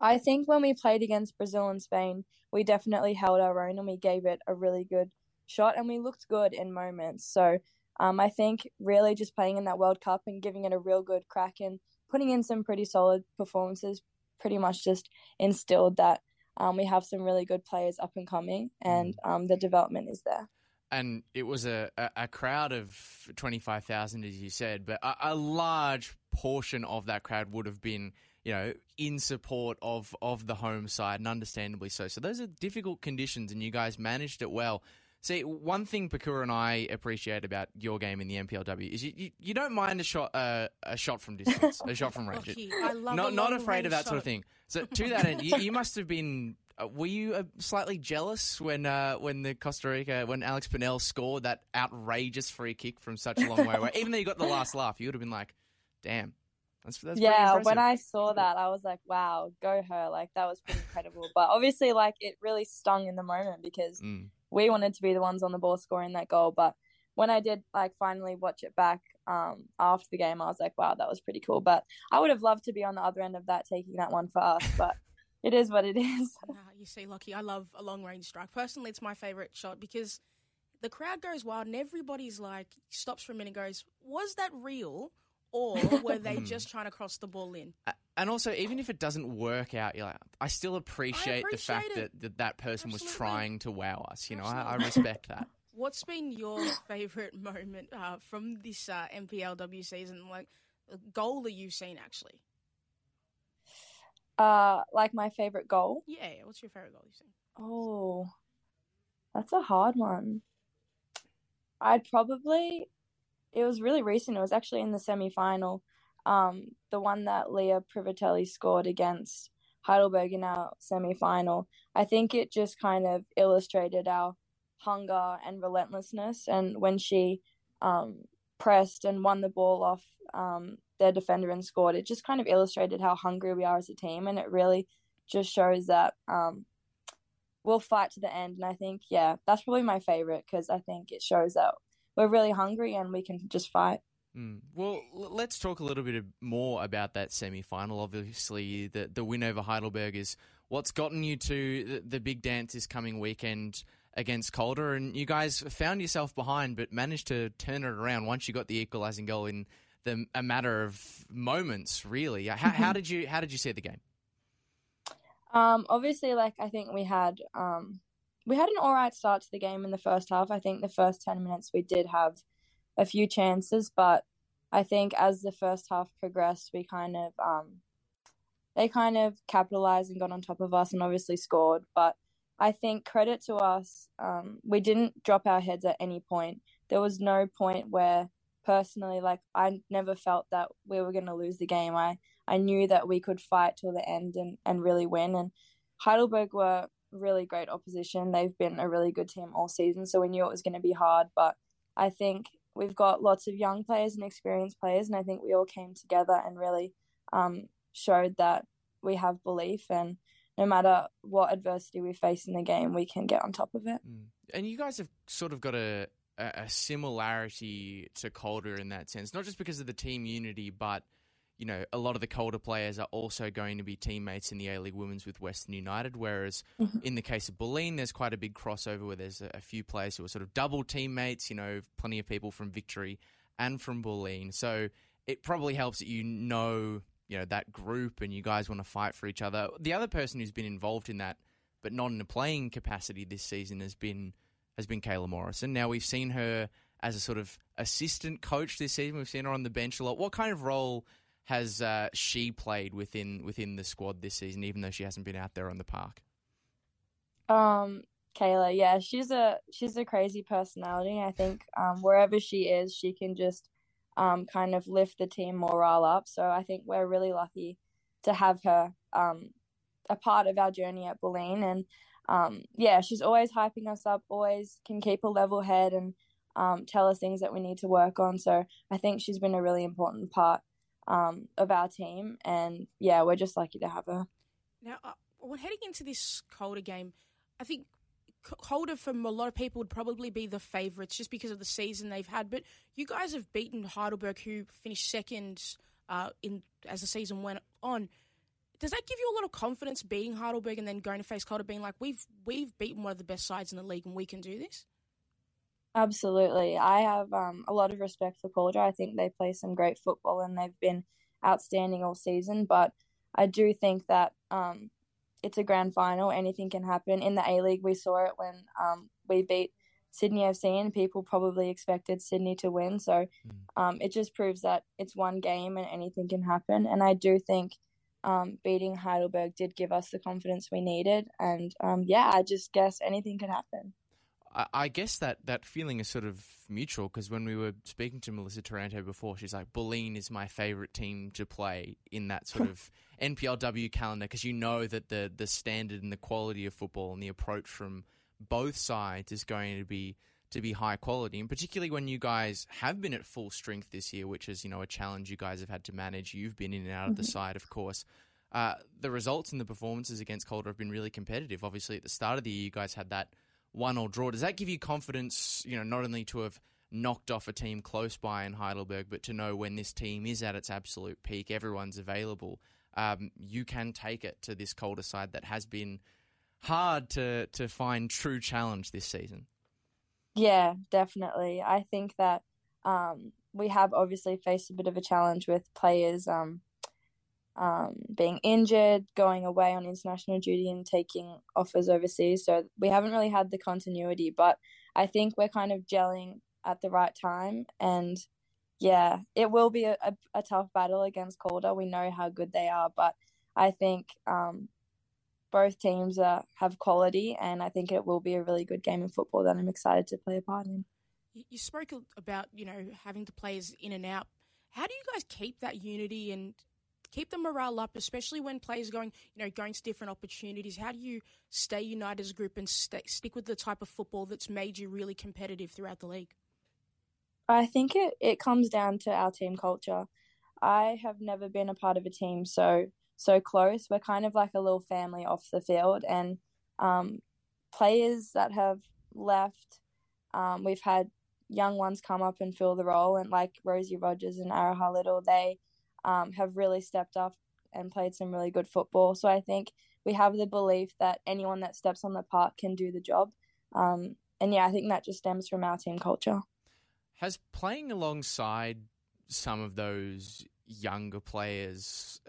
I think when we played against Brazil and Spain, we definitely held our own and we gave it a really good shot and we looked good in moments. So um, I think really just playing in that World Cup and giving it a real good crack and putting in some pretty solid performances pretty much just instilled that um, we have some really good players up and coming and um, the development is there. and it was a, a, a crowd of 25,000, as you said, but a, a large portion of that crowd would have been, you know, in support of, of the home side, and understandably so. So those are difficult conditions, and you guys managed it well. See, one thing Pakura and I appreciate about your game in the NPLW is you, you, you don't mind a shot uh, a shot from distance, a shot from range. Lucky. I love not not afraid of range that sort of thing. So to that end, you, you must have been. Uh, were you uh, slightly jealous when uh, when the Costa Rica when Alex Pinnell scored that outrageous free kick from such a long way away? Even though you got the last laugh, you would have been like, "Damn, that's that's yeah, when I saw that, I was like, wow, go her. Like, that was pretty incredible. But obviously, like, it really stung in the moment because Mm. We wanted to be the ones on the ball scoring that goal. But when I did, like, finally watch it back um, after the game, I was like, wow, that was pretty cool. But I would have loved to be on the other end of that, taking that one for us. But it is what it is. Nah, you see, Lockie, I love a long range strike. Personally, it's my favourite shot because the crowd goes wild and everybody's like, stops for a minute and goes, Was that real? Or were they Hmm. just trying to cross the ball in? A- And also, even if it doesn't work out, you're like, I still appreciate, the fact appreciate that, that that person was trying to wow us. You know, I, I respect that. What's been your favourite moment uh, from this uh, NPLW season? Like, a goal that you've seen, actually? Uh, like, my favorite goal. Yeah, yeah, what's your favourite goal you've seen? Oh, that's a hard one. I'd probably, it was really recent. It was actually in the semi final. Um, the one that Leah Privatelli scored against Heidelberg in our semi final. I think it just kind of illustrated our hunger and relentlessness. And when she um, pressed and won the ball off um, their defender and scored, it just kind of illustrated how hungry we are as a team. And it really just shows that um, we'll fight to the end. And I think, yeah, that's probably my favorite because I think it shows that we're really hungry and we can just fight. Mm. Well, let's talk a little bit more about that semi-final. Obviously, the the win over Heidelberg is what's gotten you to the, the big dance this coming weekend against Calder, and you guys found yourself behind, but managed to turn it around once you got the equalising goal in the a matter of moments. Really, how, how did you how did you see the game? Um, obviously, like I think we had um, we had an all right start to the game in the first half. I think the first ten minutes we did have a few chances, but I think as the first half progressed, we kind of um, they kind of capitalized and got on top of us, and obviously scored. But I think credit to us, um, we didn't drop our heads at any point. There was no point where personally, like I never felt that we were going to lose the game. I I knew that we could fight till the end and, and really win. And Heidelberg were really great opposition. They've been a really good team all season, so we knew it was going to be hard. But I think we've got lots of young players and experienced players, and I think we all came together and really um, showed that we have belief. And no matter what adversity we face in the game, we can get on top of it. Mm. And you guys have sort of got a, a a similarity to Calder in that sense, not just because of the team unity, but you know, a lot of the Calder players are also going to be teammates in the A League Women's with Western United. Whereas mm-hmm. in the case of Bulleen, there's quite a big crossover where there's a, a few players who are sort of double teammates. You know, plenty of people from Victory and from Bulleen. So it probably helps that you know, you know, that group and you guys want to fight for each other. The other person who's been involved in that, but not in a playing capacity this season, has been has been Kayla Morrison. Now we've seen her as a sort of assistant coach this season. We've seen her on the bench a lot. What kind of role has uh, she played within within the squad this season, even though she hasn't been out there on the park? Um, Kayla, yeah, she's a she's a crazy personality. I think um, wherever she is, she can just um, kind of lift the team morale up. So I think we're really lucky to have her um, a part of our journey at Bulleen. And um, yeah, she's always hyping us up, always can keep a level head and um, tell us things that we need to work on. So I think she's been a really important part um, of our team. And yeah, we're just lucky to have her. Now, uh, when heading into this Calder game, I think Calder from a lot of people, would probably be the favourites just because of the season they've had. But you guys have beaten Heidelberg, who finished second uh, in as the season went on. Does that give you a lot of confidence beating Heidelberg and then going to face Calder, being like, we've we've beaten one of the best sides in the league and we can do this? Absolutely. I have um, a lot of respect for Calder. I think they play some great football and they've been outstanding all season. But I do think that um, it's a grand final. Anything can happen. In the A League, we saw it when um, we beat Sydney FC and people probably expected Sydney to win. So um, it just proves that it's one game and anything can happen. And I do think um, beating Heidelberg did give us the confidence we needed. And um, yeah, I just guess anything could happen. I, I guess that, that feeling is sort of mutual because when we were speaking to Melissa Taranto before, she's like, Bulleen is my favourite team to play in that sort of NPLW calendar because you know that the, the standard and the quality of football and the approach from both sides is going to be to be high quality, and particularly when you guys have been at full strength this year, which is you know a challenge you guys have had to manage. You've been in and out of the side, of course. Uh, the results and the performances against Calder have been really competitive. Obviously, at the start of the year, you guys had that one or draw. Does that give you confidence? You know, not only to have knocked off a team close by in Heidelberg, but to know when this team is at its absolute peak, everyone's available. Um, you can take it to this Calder side that has been hard to to find true challenge this season. Yeah, definitely. I think that um, we have obviously faced a bit of a challenge with players um, um, being injured, going away on international duty, and taking offers overseas. So we haven't really had the continuity, but I think we're kind of gelling at the right time. And yeah, it will be a, a, a tough battle against Calder. We know how good they are, but I think um, both teams have quality, and I think it will be a really good game of football that I'm excited to play a part in. You spoke about you know having the players in and out. How do you guys keep that unity and keep the morale up, especially when players going you know going to different opportunities? How do you stay united as a group and stay, stick with the type of football that's made you really competitive throughout the league? I think it, it comes down to our team culture. I have never been a part of a team so so close. We're kind of like a little family off the field, and um, players that have left, um, we've had young ones come up and fill the role, and like Rosie Rogers and Araha Little, they um, have really stepped up and played some really good football. So I think we have the belief that anyone that steps on the park can do the job. Um, and yeah, I think that just stems from our team culture. Has playing alongside some of those younger players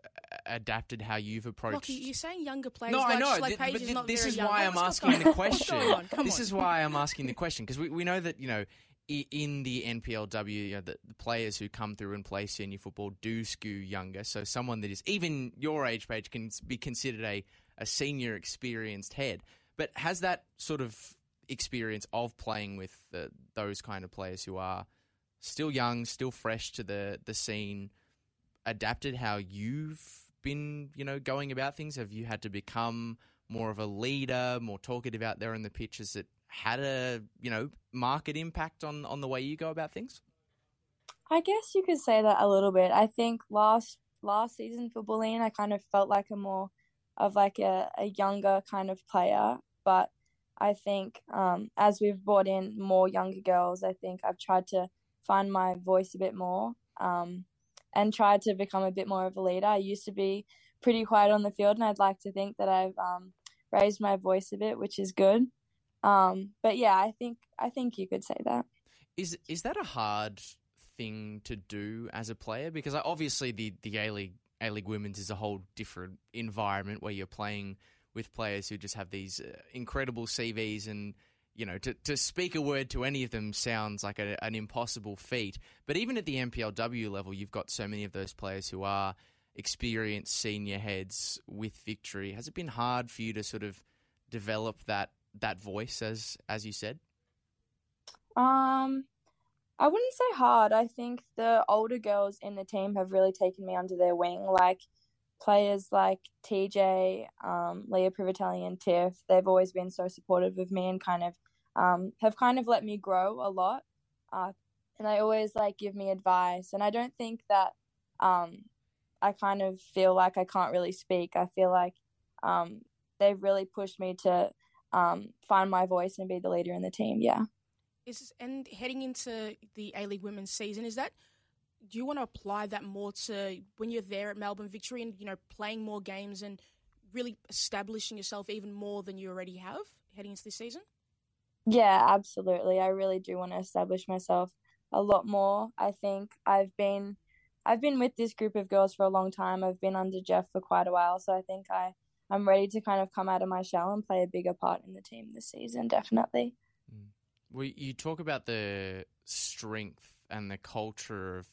adapted how you've approached. Lockie, you're saying younger players. No, like, I know. Like Th- but is th- not this is why I'm asking the question. going on? Come this is why I'm asking the question because we, we know that you know i- in the NPLW, you know, the, the players who come through and play senior football do skew younger. So someone that is even your age Paige can be considered a, a senior experienced head. But has that sort of experience of playing with the, those kind of players who are still young, still fresh to the, the scene, adapted how you've been, you know, going about things? Have you had to become more of a leader, more talkative out there in the pitch? Has it had a, you know, market impact on, on the way you go about things? I guess you could say that a little bit. I think last last season for Bulleen, I kind of felt like a more of like a, a younger kind of player. But I think um, as we've brought in more younger girls, I think I've tried to find my voice a bit more um, and tried to become a bit more of a leader. I used to be pretty quiet on the field, and I'd like to think that I've um, raised my voice a bit, which is good. Um, but yeah, I think I think you could say that. Is is that a hard thing to do as a player? Because obviously the the A League A League Women's is a whole different environment where you're playing with players who just have these uh, incredible CVs and you know to to speak a word to any of them sounds like a, an impossible feat. But even at the NPLW level, you've got so many of those players who are experienced senior heads with victory. Has it been hard for you to sort of develop that that voice as as you said? Um, I wouldn't say hard. I think the older girls in the team have really taken me under their wing. Like players like TJ, um, Leah Privatelli, and Tiff. They've always been so supportive of me and kind of um, have kind of let me grow a lot. Uh, and they always like give me advice. And I don't think that um, I kind of feel like I can't really speak. I feel like um, they've really pushed me to um, find my voice and be the leader in the team. Yeah. Is and heading into the A League Women's season, is that do you want to apply that more to when you're there at Melbourne Victory and you know playing more games and really establishing yourself even more than you already have heading into this season? Yeah, absolutely. I really do want to establish myself a lot more. I think I've been I've been with this group of girls for a long time. I've been under Jeff for quite a while, so I think I I'm ready to kind of come out of my shell and play a bigger part in the team this season, definitely. Mm. Well, you talk about the strength and the culture of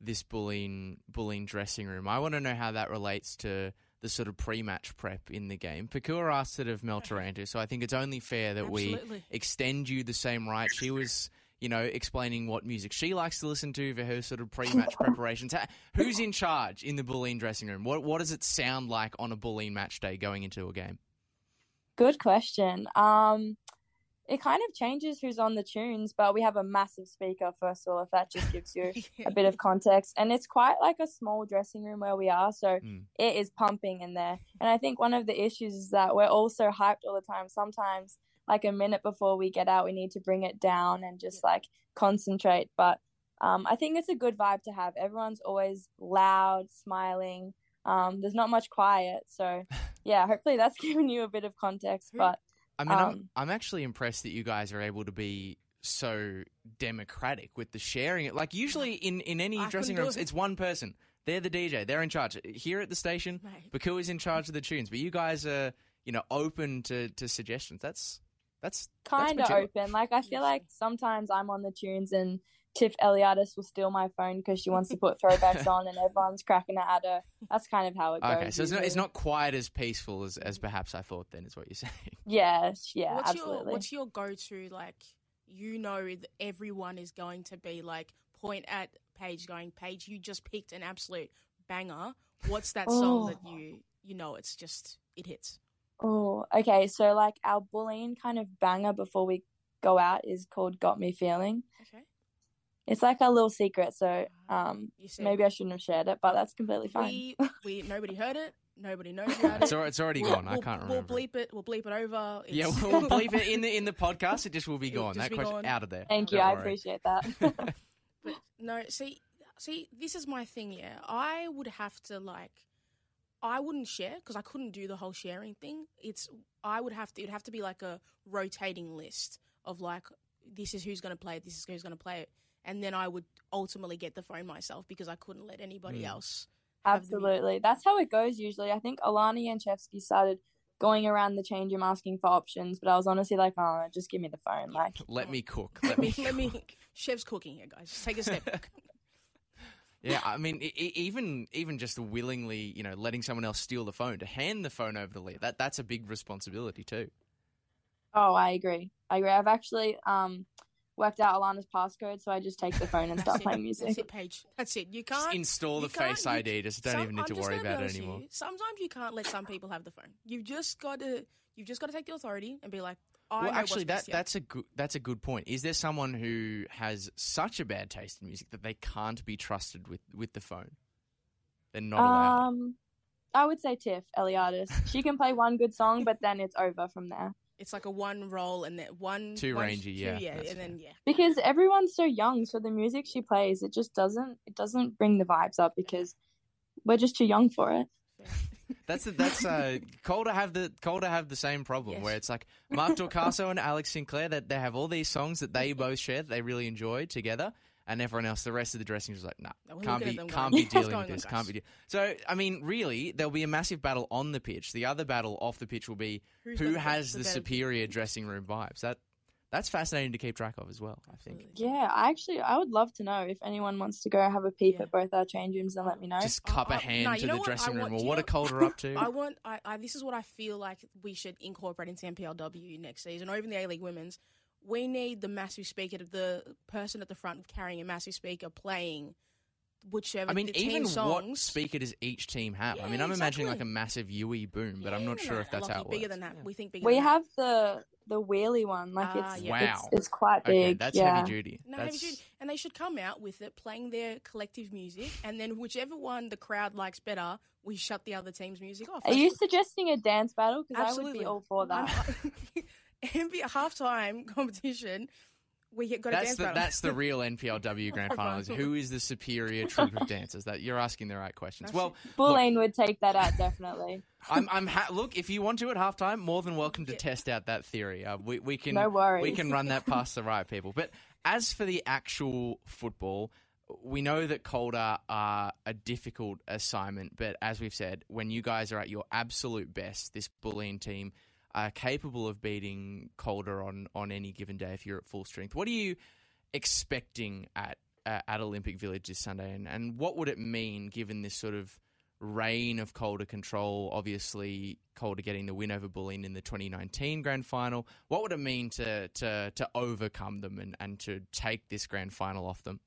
this Bulleen Bulleen dressing room. I want to know how that relates to the sort of pre-match prep in the game. Pakua asked it of Mel Taranto, so I think it's only fair that Absolutely. we extend you the same right. She was, you know, explaining what music she likes to listen to for her sort of pre-match preparations. Who's in charge in the Bulleen dressing room? What what does it sound like on a Bulleen match day going into a game? Good question. Um, it kind of changes who's on the tunes, but we have a massive speaker first of all, if that just gives you a bit of context. And it's quite like a small dressing room where we are, so Mm. it is pumping in there. And I think one of the issues is that we're all so hyped all the time. Sometimes, like a minute before we get out, we need to bring it down and just like concentrate. But um, I think it's a good vibe to have. Everyone's always loud, smiling. Um, there's not much quiet, so yeah. Hopefully, that's given you a bit of context. But I mean, I'm, Um, I'm actually impressed that you guys are able to be so democratic with the sharing. it. Like usually in, in any I dressing couldn't rooms, it. it's one person. They're the DJ. They're in charge. Here at the station, Mate. Baku is in charge of the tunes. But you guys are, you know, open to, to suggestions. That's that's kind of open. Like I feel like sometimes I'm on the tunes and Tiff Eliadis will steal my phone because she wants to put throwbacks on and everyone's cracking it at her. That's kind of how it goes. Okay, so it's not, it's not quite as peaceful as, as perhaps I thought. Then is what you're saying. Yeah, yeah, what's absolutely. your what's your go to like? You know that everyone is going to be like point at Paige, going Paige. You just picked an absolute banger. What's that song that Oh. you you know? It's just it hits. Oh, okay. So like our Bulleen kind of banger before we go out is called "Got Me Feeling." Okay, It's like our little secret, so um, you maybe I shouldn't have shared it, but that's completely fine. we we nobody heard it. Nobody knows about It's, it. al- it's already We'll- gone. I we'll- can't remember. We'll bleep it. We'll bleep it over. yeah, It's- we'll bleep it in the in the podcast. It just will be gone. just That be question gone. out of there. Thank you. Don't I worry. appreciate that. But no, see, see, this is my thing. Yeah, I would have to like, I wouldn't share because I couldn't do the whole sharing thing. It's I would have to. It'd have to be like a rotating list of like, this is who's going to play it. This is who's going to play it, and then I would ultimately get the phone myself because I couldn't let anybody Mm. else. have Absolutely. That's how it goes usually. I think Alana Jancevski started going around the change room asking for options, but I was honestly like, oh, just give me the phone. Like, Let me cook. Let Let me, me. let me. Chef's cooking here, guys. Just take a step back. Yeah, I mean, e- even even just willingly, you know, letting someone else steal the phone to hand the phone over to lead. That that's a big responsibility too. oh, I agree. I agree. I've actually um worked out Alana's passcode, so I just take the phone and start it. playing That's music. it, Paige. That's it. You can't install you the Face can't- you- ID. Just don't Some- even need I'm to worry about it anymore. you, Sometimes you can't let some people have the phone. You've just got to. You've just got to take the authority and be like, I well, actually, that best that's a good that's a good point. Is there someone who has such a bad taste in music that they can't be trusted with with the phone? They're not allowed. Um, I would say Tiff Eliadis. She can play one good song, but then it's over from there. It's like a one roll and then one Too one- rangy, two, yeah, yeah, that's and then yeah. Because everyone's so young, so the music she plays, it just doesn't it doesn't bring the vibes up because we're just too young for it. That's the, that's uh, Calder have the Calder have the same problem Yes. where it's like Mark Dorcaso and Alex Sinclair that they have all these songs that they both share that they really enjoy together, and everyone else, the rest of the dressing room is like, nah, No, can't be can't going, be dealing with this, guys?" can't be. De-. So I mean, really, there'll be a massive battle on the pitch. The other battle off the pitch will be Who's who the- has the the superior dressing room vibes. That that's fascinating to keep track of as well. I think. Yeah, I actually I would love to know if anyone wants to go have a peep Yeah. at both our change rooms and let me know. Just cup I- a hand no, you to know the what? dressing I room. want- Or do you what know- are up to? I want. I, I. This is what I feel like we should incorporate into NPLW next season, or even the A League Women's. We need the massive speaker, the person at the front carrying a massive speaker, playing whichever. I mean, the even songs. what speaker does each team have? I mean, I'm imagining like a massive UE boom, but I'm not sure no, if that's Lockie, how it bigger works. than that. We think bigger. we than have the the wheelie one, like Ah, it's, yeah. it's Wow. it's quite Okay, big. that's yeah. heavy duty. that. No, heavy duty. and they should come out with it, playing their collective music, and then whichever one the crowd likes better, we shut the other team's music off. Are you suggesting a dance battle? Because I would be all for that. NBA halftime competition. We get got a That's dance the battle. that's the real NPLW grand Oh, final. Is who is the superior troupe of dancers? That you're asking the right questions. Well, Bulleen would take that out definitely. I'm I'm ha- look if you want to at halftime, more than welcome to test out that theory. Uh, we we can No worries. we can run that past the right people. But as for the actual football, we know that Calder are a difficult assignment. But as we've said, when you guys are at your absolute best, this Bulleen team are capable of beating Calder on on any given day if you're at full strength. What are you expecting at uh, at Olympic Village this Sunday, and, and what would it mean given this sort of reign of Calder control. Obviously, Calder getting the win over Bulleen in the 2019 grand final. What would it mean to to to overcome them and, and to take this grand final off them?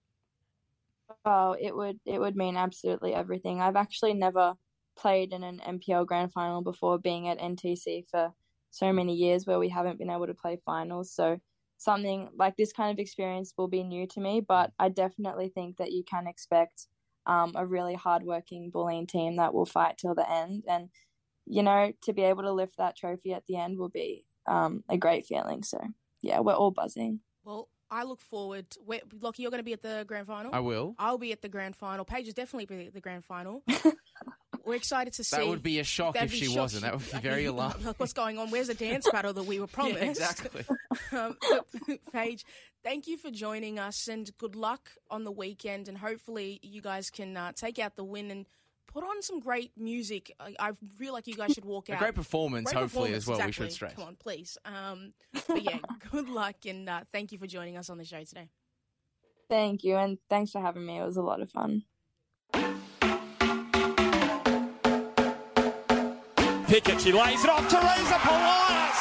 Oh, it would it would mean absolutely everything. I've actually never played in an NPL grand final before being at NTC for so many years where we haven't been able to play finals. So something like this kind of experience will be new to me, but I definitely think that you can expect um, a really hardworking Bulleen team that will fight till the end. And, you know, to be able to lift that trophy at the end will be um, a great feeling. So, yeah, we're all buzzing. Well, I look forward. Where, Lockie, you're going to be at the grand final. I will. I'll be at the grand final. Paige is definitely be at the grand final. We're excited to see. That would be a shock That'd if she shock. wasn't. That would be very mean, alarming. Like, what's going on? Where's the dance battle that we were promised? Yeah, exactly. um, Paige, thank you for joining us, and good luck on the weekend. And hopefully, you guys can uh, take out the win and put on some great music. I, I feel like you guys should walk A out. great performance, Great hopefully, performance, as well. We should stress. Come on, please. Um, but yeah, good luck, and uh, thank you for joining us on the show today. Thank you. And thanks for having me. It was a lot of fun. Pickett, she lays it off. To Teresa Polias.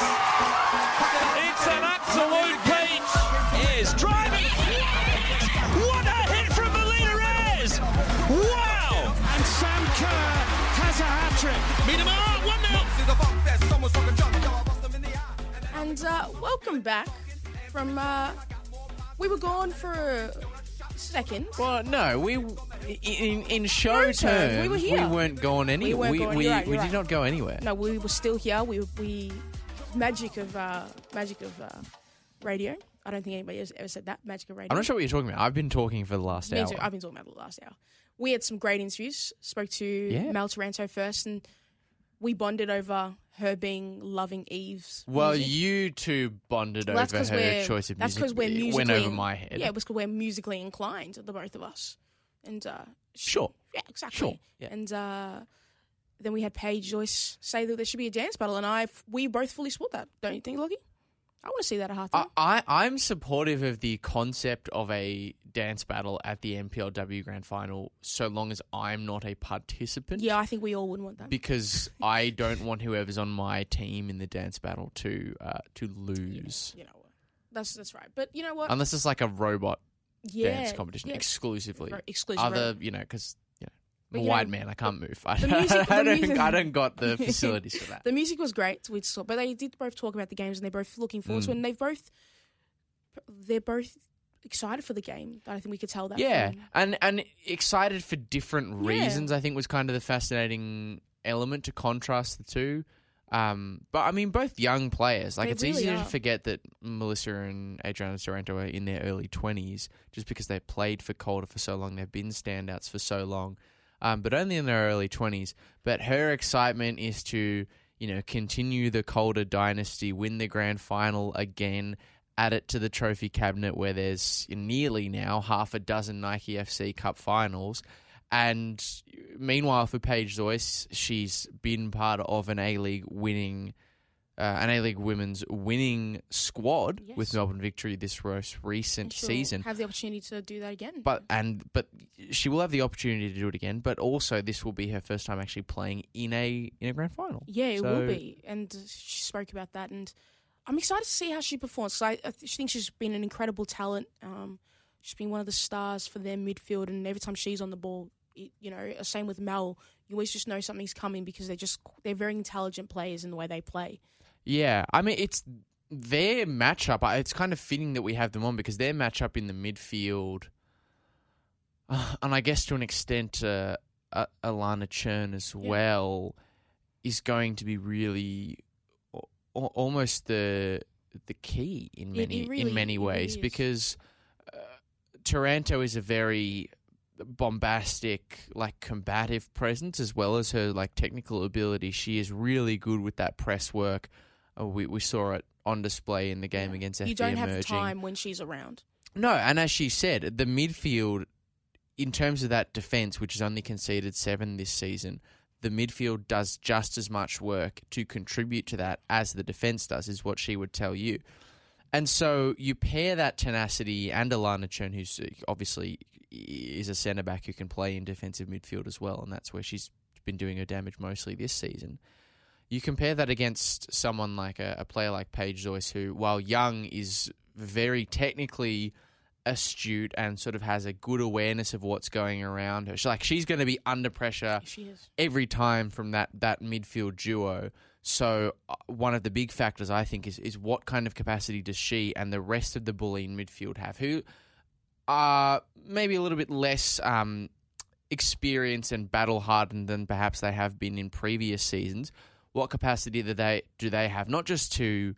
It's an absolute peach. Is driving. What a hit from Melina Ayres. Wow. And Sam Kerr has a hat trick. Meet him up. One now. And uh, welcome back from. Uh, we were gone for a second. Well, no, we in in show No, terms we were here. we weren't going anywhere. weren't We going- we, right, we you're did not go anywhere. No, we were still here. We we magic of uh, magic of uh, radio. I don't think anybody has ever said that magic of radio. I'm not sure what you're talking about. I've been talking for the last Me hour. too. I've been talking about the last hour. We had some great interviews. Spoke to Yeah. Mel Taranto first, and we bonded over her being loving Eve's. well, music. you two bonded Well, over her choice of That's music. That's because we're musically went over my head. Yeah, it was because we're musically inclined, the both of us. And uh, she- Sure. yeah, exactly. Sure, yeah. And uh, then we had Paige Joyce say that there should be a dance battle, and I we both fully support that. Don't you think, Lockie? I want to see that at halftime. I, I I'm supportive of the concept of a dance battle at the NPLW Grand Final, so long as I'm not a participant. yeah, I think we all wouldn't want that. Because I don't want whoever's on my team in the dance battle to uh, to lose, you know, that's that's right. But you know what? unless it's like a robot yeah, dance competition yeah. exclusively. Exclusive. Other, you know, because I'm a wide know, man, I can't move. I, the music- I don't, music- I don't got the facilities for that. The music was great, we saw, but they did both talk about the games, and they're both looking forward to Mm. it. And they've both, they're both excited for the game. I think we could tell that. Yeah, from- and and excited for different Yeah. reasons. I think was kind of the fascinating element to contrast the two. Um, but I mean, both young players. Like They it's really easy to forget that Melissa and Adriana Taranto are in their early twenties, just because they played for Calder for so long. They've been standouts for so long, um, but only in their early twenties. But her excitement is to you know continue the Calder dynasty, win the grand final again, add it to the trophy cabinet where there's nearly now half a dozen Nike FC Cup finals. And meanwhile, for Paige Joyce, she's been part of an A League winning, uh, an A League women's winning squad Yes. with Melbourne Victory this most recent season. have the opportunity to do that again. But and but she will have the opportunity to do it again. But also, this will be her first time actually playing in a in a grand final. yeah, it So- will be. And she spoke about that, and I'm excited to see how she performs. I, I think she's been an incredible talent. Um, she's been one of the stars for their midfield, and every time she's on the ball, it, you know, same with Mel. You always just know something's coming because they're just they're very intelligent players in the way they play. Yeah, I mean it's their matchup. It's kind of fitting that we have them on because their matchup in the midfield, uh, and I guess to an extent, uh, uh, Alana Cerne as Yeah. well, is going to be really al- al- almost the the key in many really- in many ways really because uh, Taranto is a very bombastic, like combative presence as well as her like technical ability. She is really good with that press work. Uh, we we saw it on display in the game against FV you don't have time when she's around. No, and as she said, the midfield, in terms of that defense, which has only conceded seven this season, the midfield does just as much work to contribute to that as the defense does, is what she would tell you. And so you pair that tenacity and Alana Cerne, who's uh, obviously is a centre back who can play in defensive midfield as well, and that's where she's been doing her damage mostly this season. You compare that against someone like a, a player like Paige Joyce, who, while young, is very technically astute and sort of has a good awareness of what's going around her. She's like she's going to be under pressure every time from that that midfield duo. So uh, one of the big factors I think is is what kind of capacity does she and the rest of the Bulleen midfield have, who are maybe a little bit less um, experienced and battle hardened than perhaps they have been in previous seasons. What capacity do they do they have? Not just to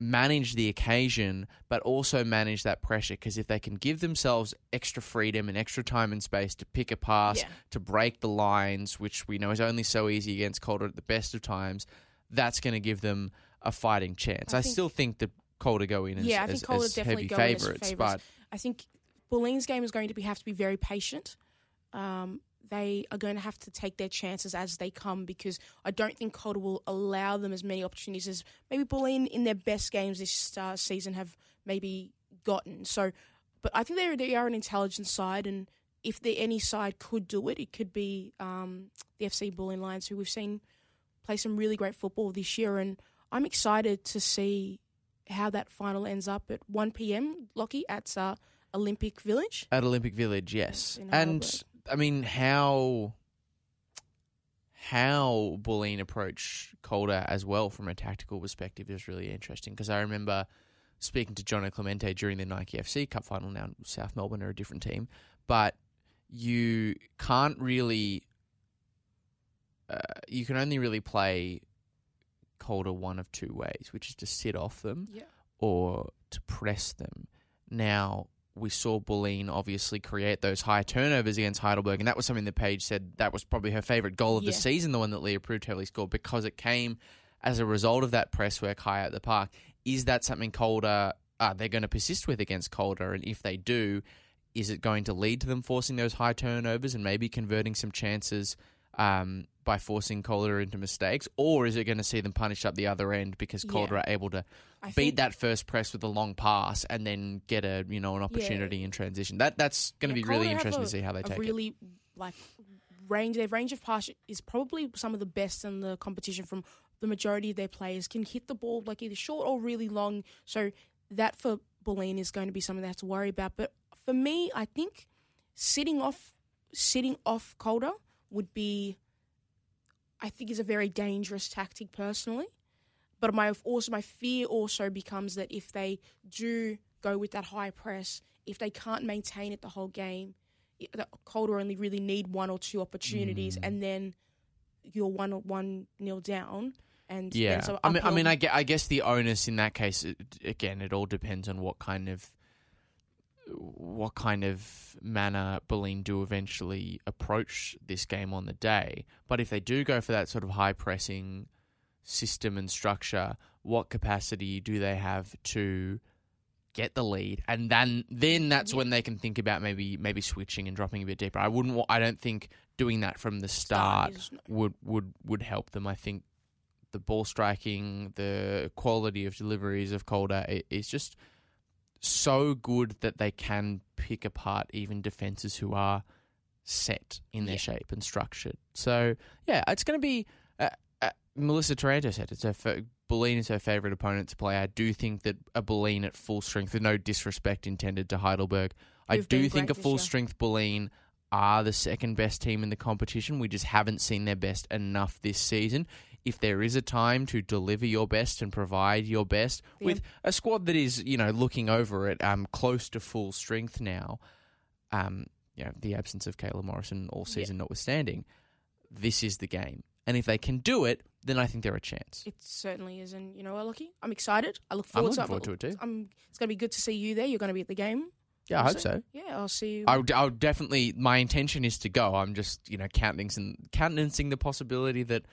manage the occasion, but also manage that pressure. Because if they can give themselves extra freedom and extra time and space to pick a pass, Yeah. to break the lines, which we know is only so easy against Calder at the best of times, that's going to give them a fighting chance. I I, think- still think that Calder go in as, yeah, I as, think Calder as definitely heavy favourites, but I think Bulleen's game is going to be have to be very patient. Um, they are going to have to take their chances as they come because I don't think Calder will allow them as many opportunities as maybe Bulleen in their best games this uh, season have maybe gotten. So, but I think they they are an intelligent side, and if the, any side could do it, it could be um, the FC Bulleen Lions, who we've seen play some really great football this year, and I'm excited to see how that final ends up at 1 p.m. Lockie at uh, Olympic Village. At Olympic Village, yes. And. I mean how how Bulleen approach Calder as well from a tactical perspective is really interesting because I remember speaking to John Clemente during the Nike FC Cup final. Now South Melbourne are a different team, but you can't really uh, you can only really play Calder one of two ways, which is to sit off them Yeah. or to press them. Now, we saw Bulleen obviously create those high turnovers against Heidelberg, and that was something that Paige said that was probably her favourite goal of the season, the one that Leah Privatelli scored, because it came as a result of that press work high at the park. Is that something Calder uh, they're going to persist with against Calder? And if they do, is it going to lead to them forcing those high turnovers and maybe converting some chances um, by forcing Calder into mistakes? Or is it going to see them punished up the other end because Yeah. Calder are able to I beat that first press with a long pass and then get a you know an opportunity in transition. That that's going to Yeah, be really Calder have interesting a- to see how they take it. really like range. Their range of pass is probably some of the best in the competition. From the majority of their players can hit the ball like either short or really long. So that for Bulleen is going to be something they have to worry about. But for me, I think sitting off sitting off Calder would be, I think, is a very dangerous tactic personally. But my also my fear also becomes that if they do go with that high press, if they can't maintain it the whole game, the Calder only really need one or two opportunities, Mm. and then you're one one nil down. And Yeah, so I mean, I mean, I guess the onus in that case, again, it all depends on what kind of what kind of manner Bulleen do eventually approach this game on the day. But if they do go for that sort of high pressing system and structure, what capacity do they have to get the lead? And then then that's when they can think about maybe maybe switching and dropping a bit deeper. I wouldn't. I don't think doing that from the start no- would would would help them. I think the ball striking, the quality of deliveries of Calder i- is just so good that they can pick apart even defenses who are set in their Yeah. shape and structured. So yeah, it's going to be. Uh, uh, Melissa Taranto said it's her. Fa- Bulleen is her favourite opponent to play. I do think that a Bulleen at full strength, with no disrespect intended to Heidelberg, I Who've do think a full strength Bulleen are the second best team in the competition. We just haven't seen their best enough this season. If there is a time to deliver your best and provide your best The with a squad that is, you know, looking over it, um, close to full strength now, um, you know, the absence of Kayla Morrison all Yeah. season notwithstanding, this is the game. And if they can do it, then I think they're a chance. It certainly is, and you know what, Lockie? I'm excited. I look forward, I'm to, forward to it too. I'm, it's going to be good to see you there. You're going to be at the game. Yeah, I hope Also, so. Yeah, I'll see you. I'll, I would definitely. My intention is to go. I'm just, you know, countenancing, countenancing the possibility that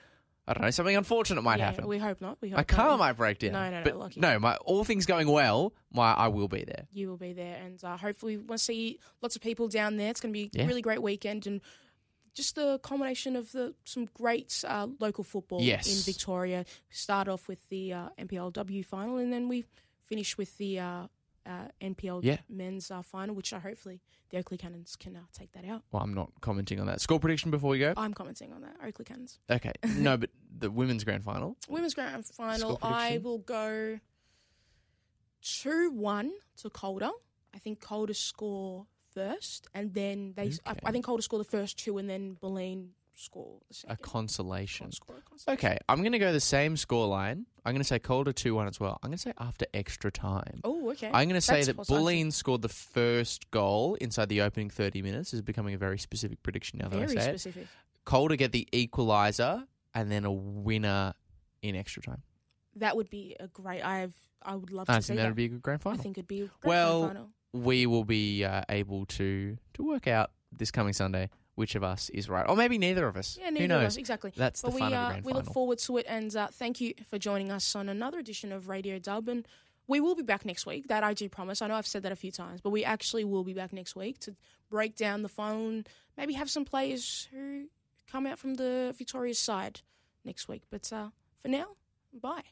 I don't know something unfortunate might yeah, happen. We hope not. We hope My car not. might break down. No, no, no, but lucky. no. My all things going well, my I will be there. You will be there, and uh, hopefully, we want to see lots of people down there. It's going to be Yeah. a really great weekend, and just the combination of the some great uh, local football Yes. in Victoria. Start off with the uh, NPLW final, and then we finish with the uh, NPL Yeah. men's uh, final, which uh, hopefully the Oakleigh Cannons can uh, take that out. Well, I'm not commenting on that. Score prediction before we go. I'm commenting on that. Oakleigh Cannons. Okay. No, but the women's grand final. Women's grand final, I will go 2 1 to Calder. I think Calder score first, and then they. I, I think Calder score the first two, and then Bulleen score A consolation. Score a consolation. Okay, I'm going to go the same score line. I'm going to say Calder 2 1 as well. I'm going to say after extra time. Oh, okay. I'm going to say that what's- I think Bulleen scored the first goal inside the opening 30 minutes. This is becoming a very specific prediction now that Very I say it. specific. Calder get the equaliser and then a winner in extra time. That would be a great. I've. I would love I to see that that. would be a good grand final. I think it'd be a great Well, we will be uh, able to to work out this coming Sunday which of us is right, or maybe neither of us. Yeah, neither Who of us exactly. That's but the we fun of a uh, grand we look forward to it, and uh, thank you for joining us on another edition of Radio Dub. And we will be back next week. That I do promise. I know I've said that a few times, but we actually will be back next week to break down the final and maybe have some players who come out from the victorious side next week. But uh, for now, bye.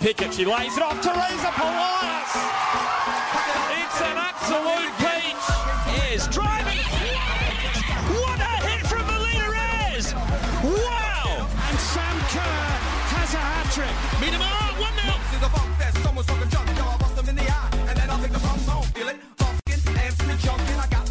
Pickett, she lays it off. Teresa Polias. Absolute Peach is driving. What a hit from Melina Ayres! Wow! And Sam Kerr has a hat trick. Meet him 1 0. Someone's bust them in the eye, and then I pick the feel it, fucking, jumping, I got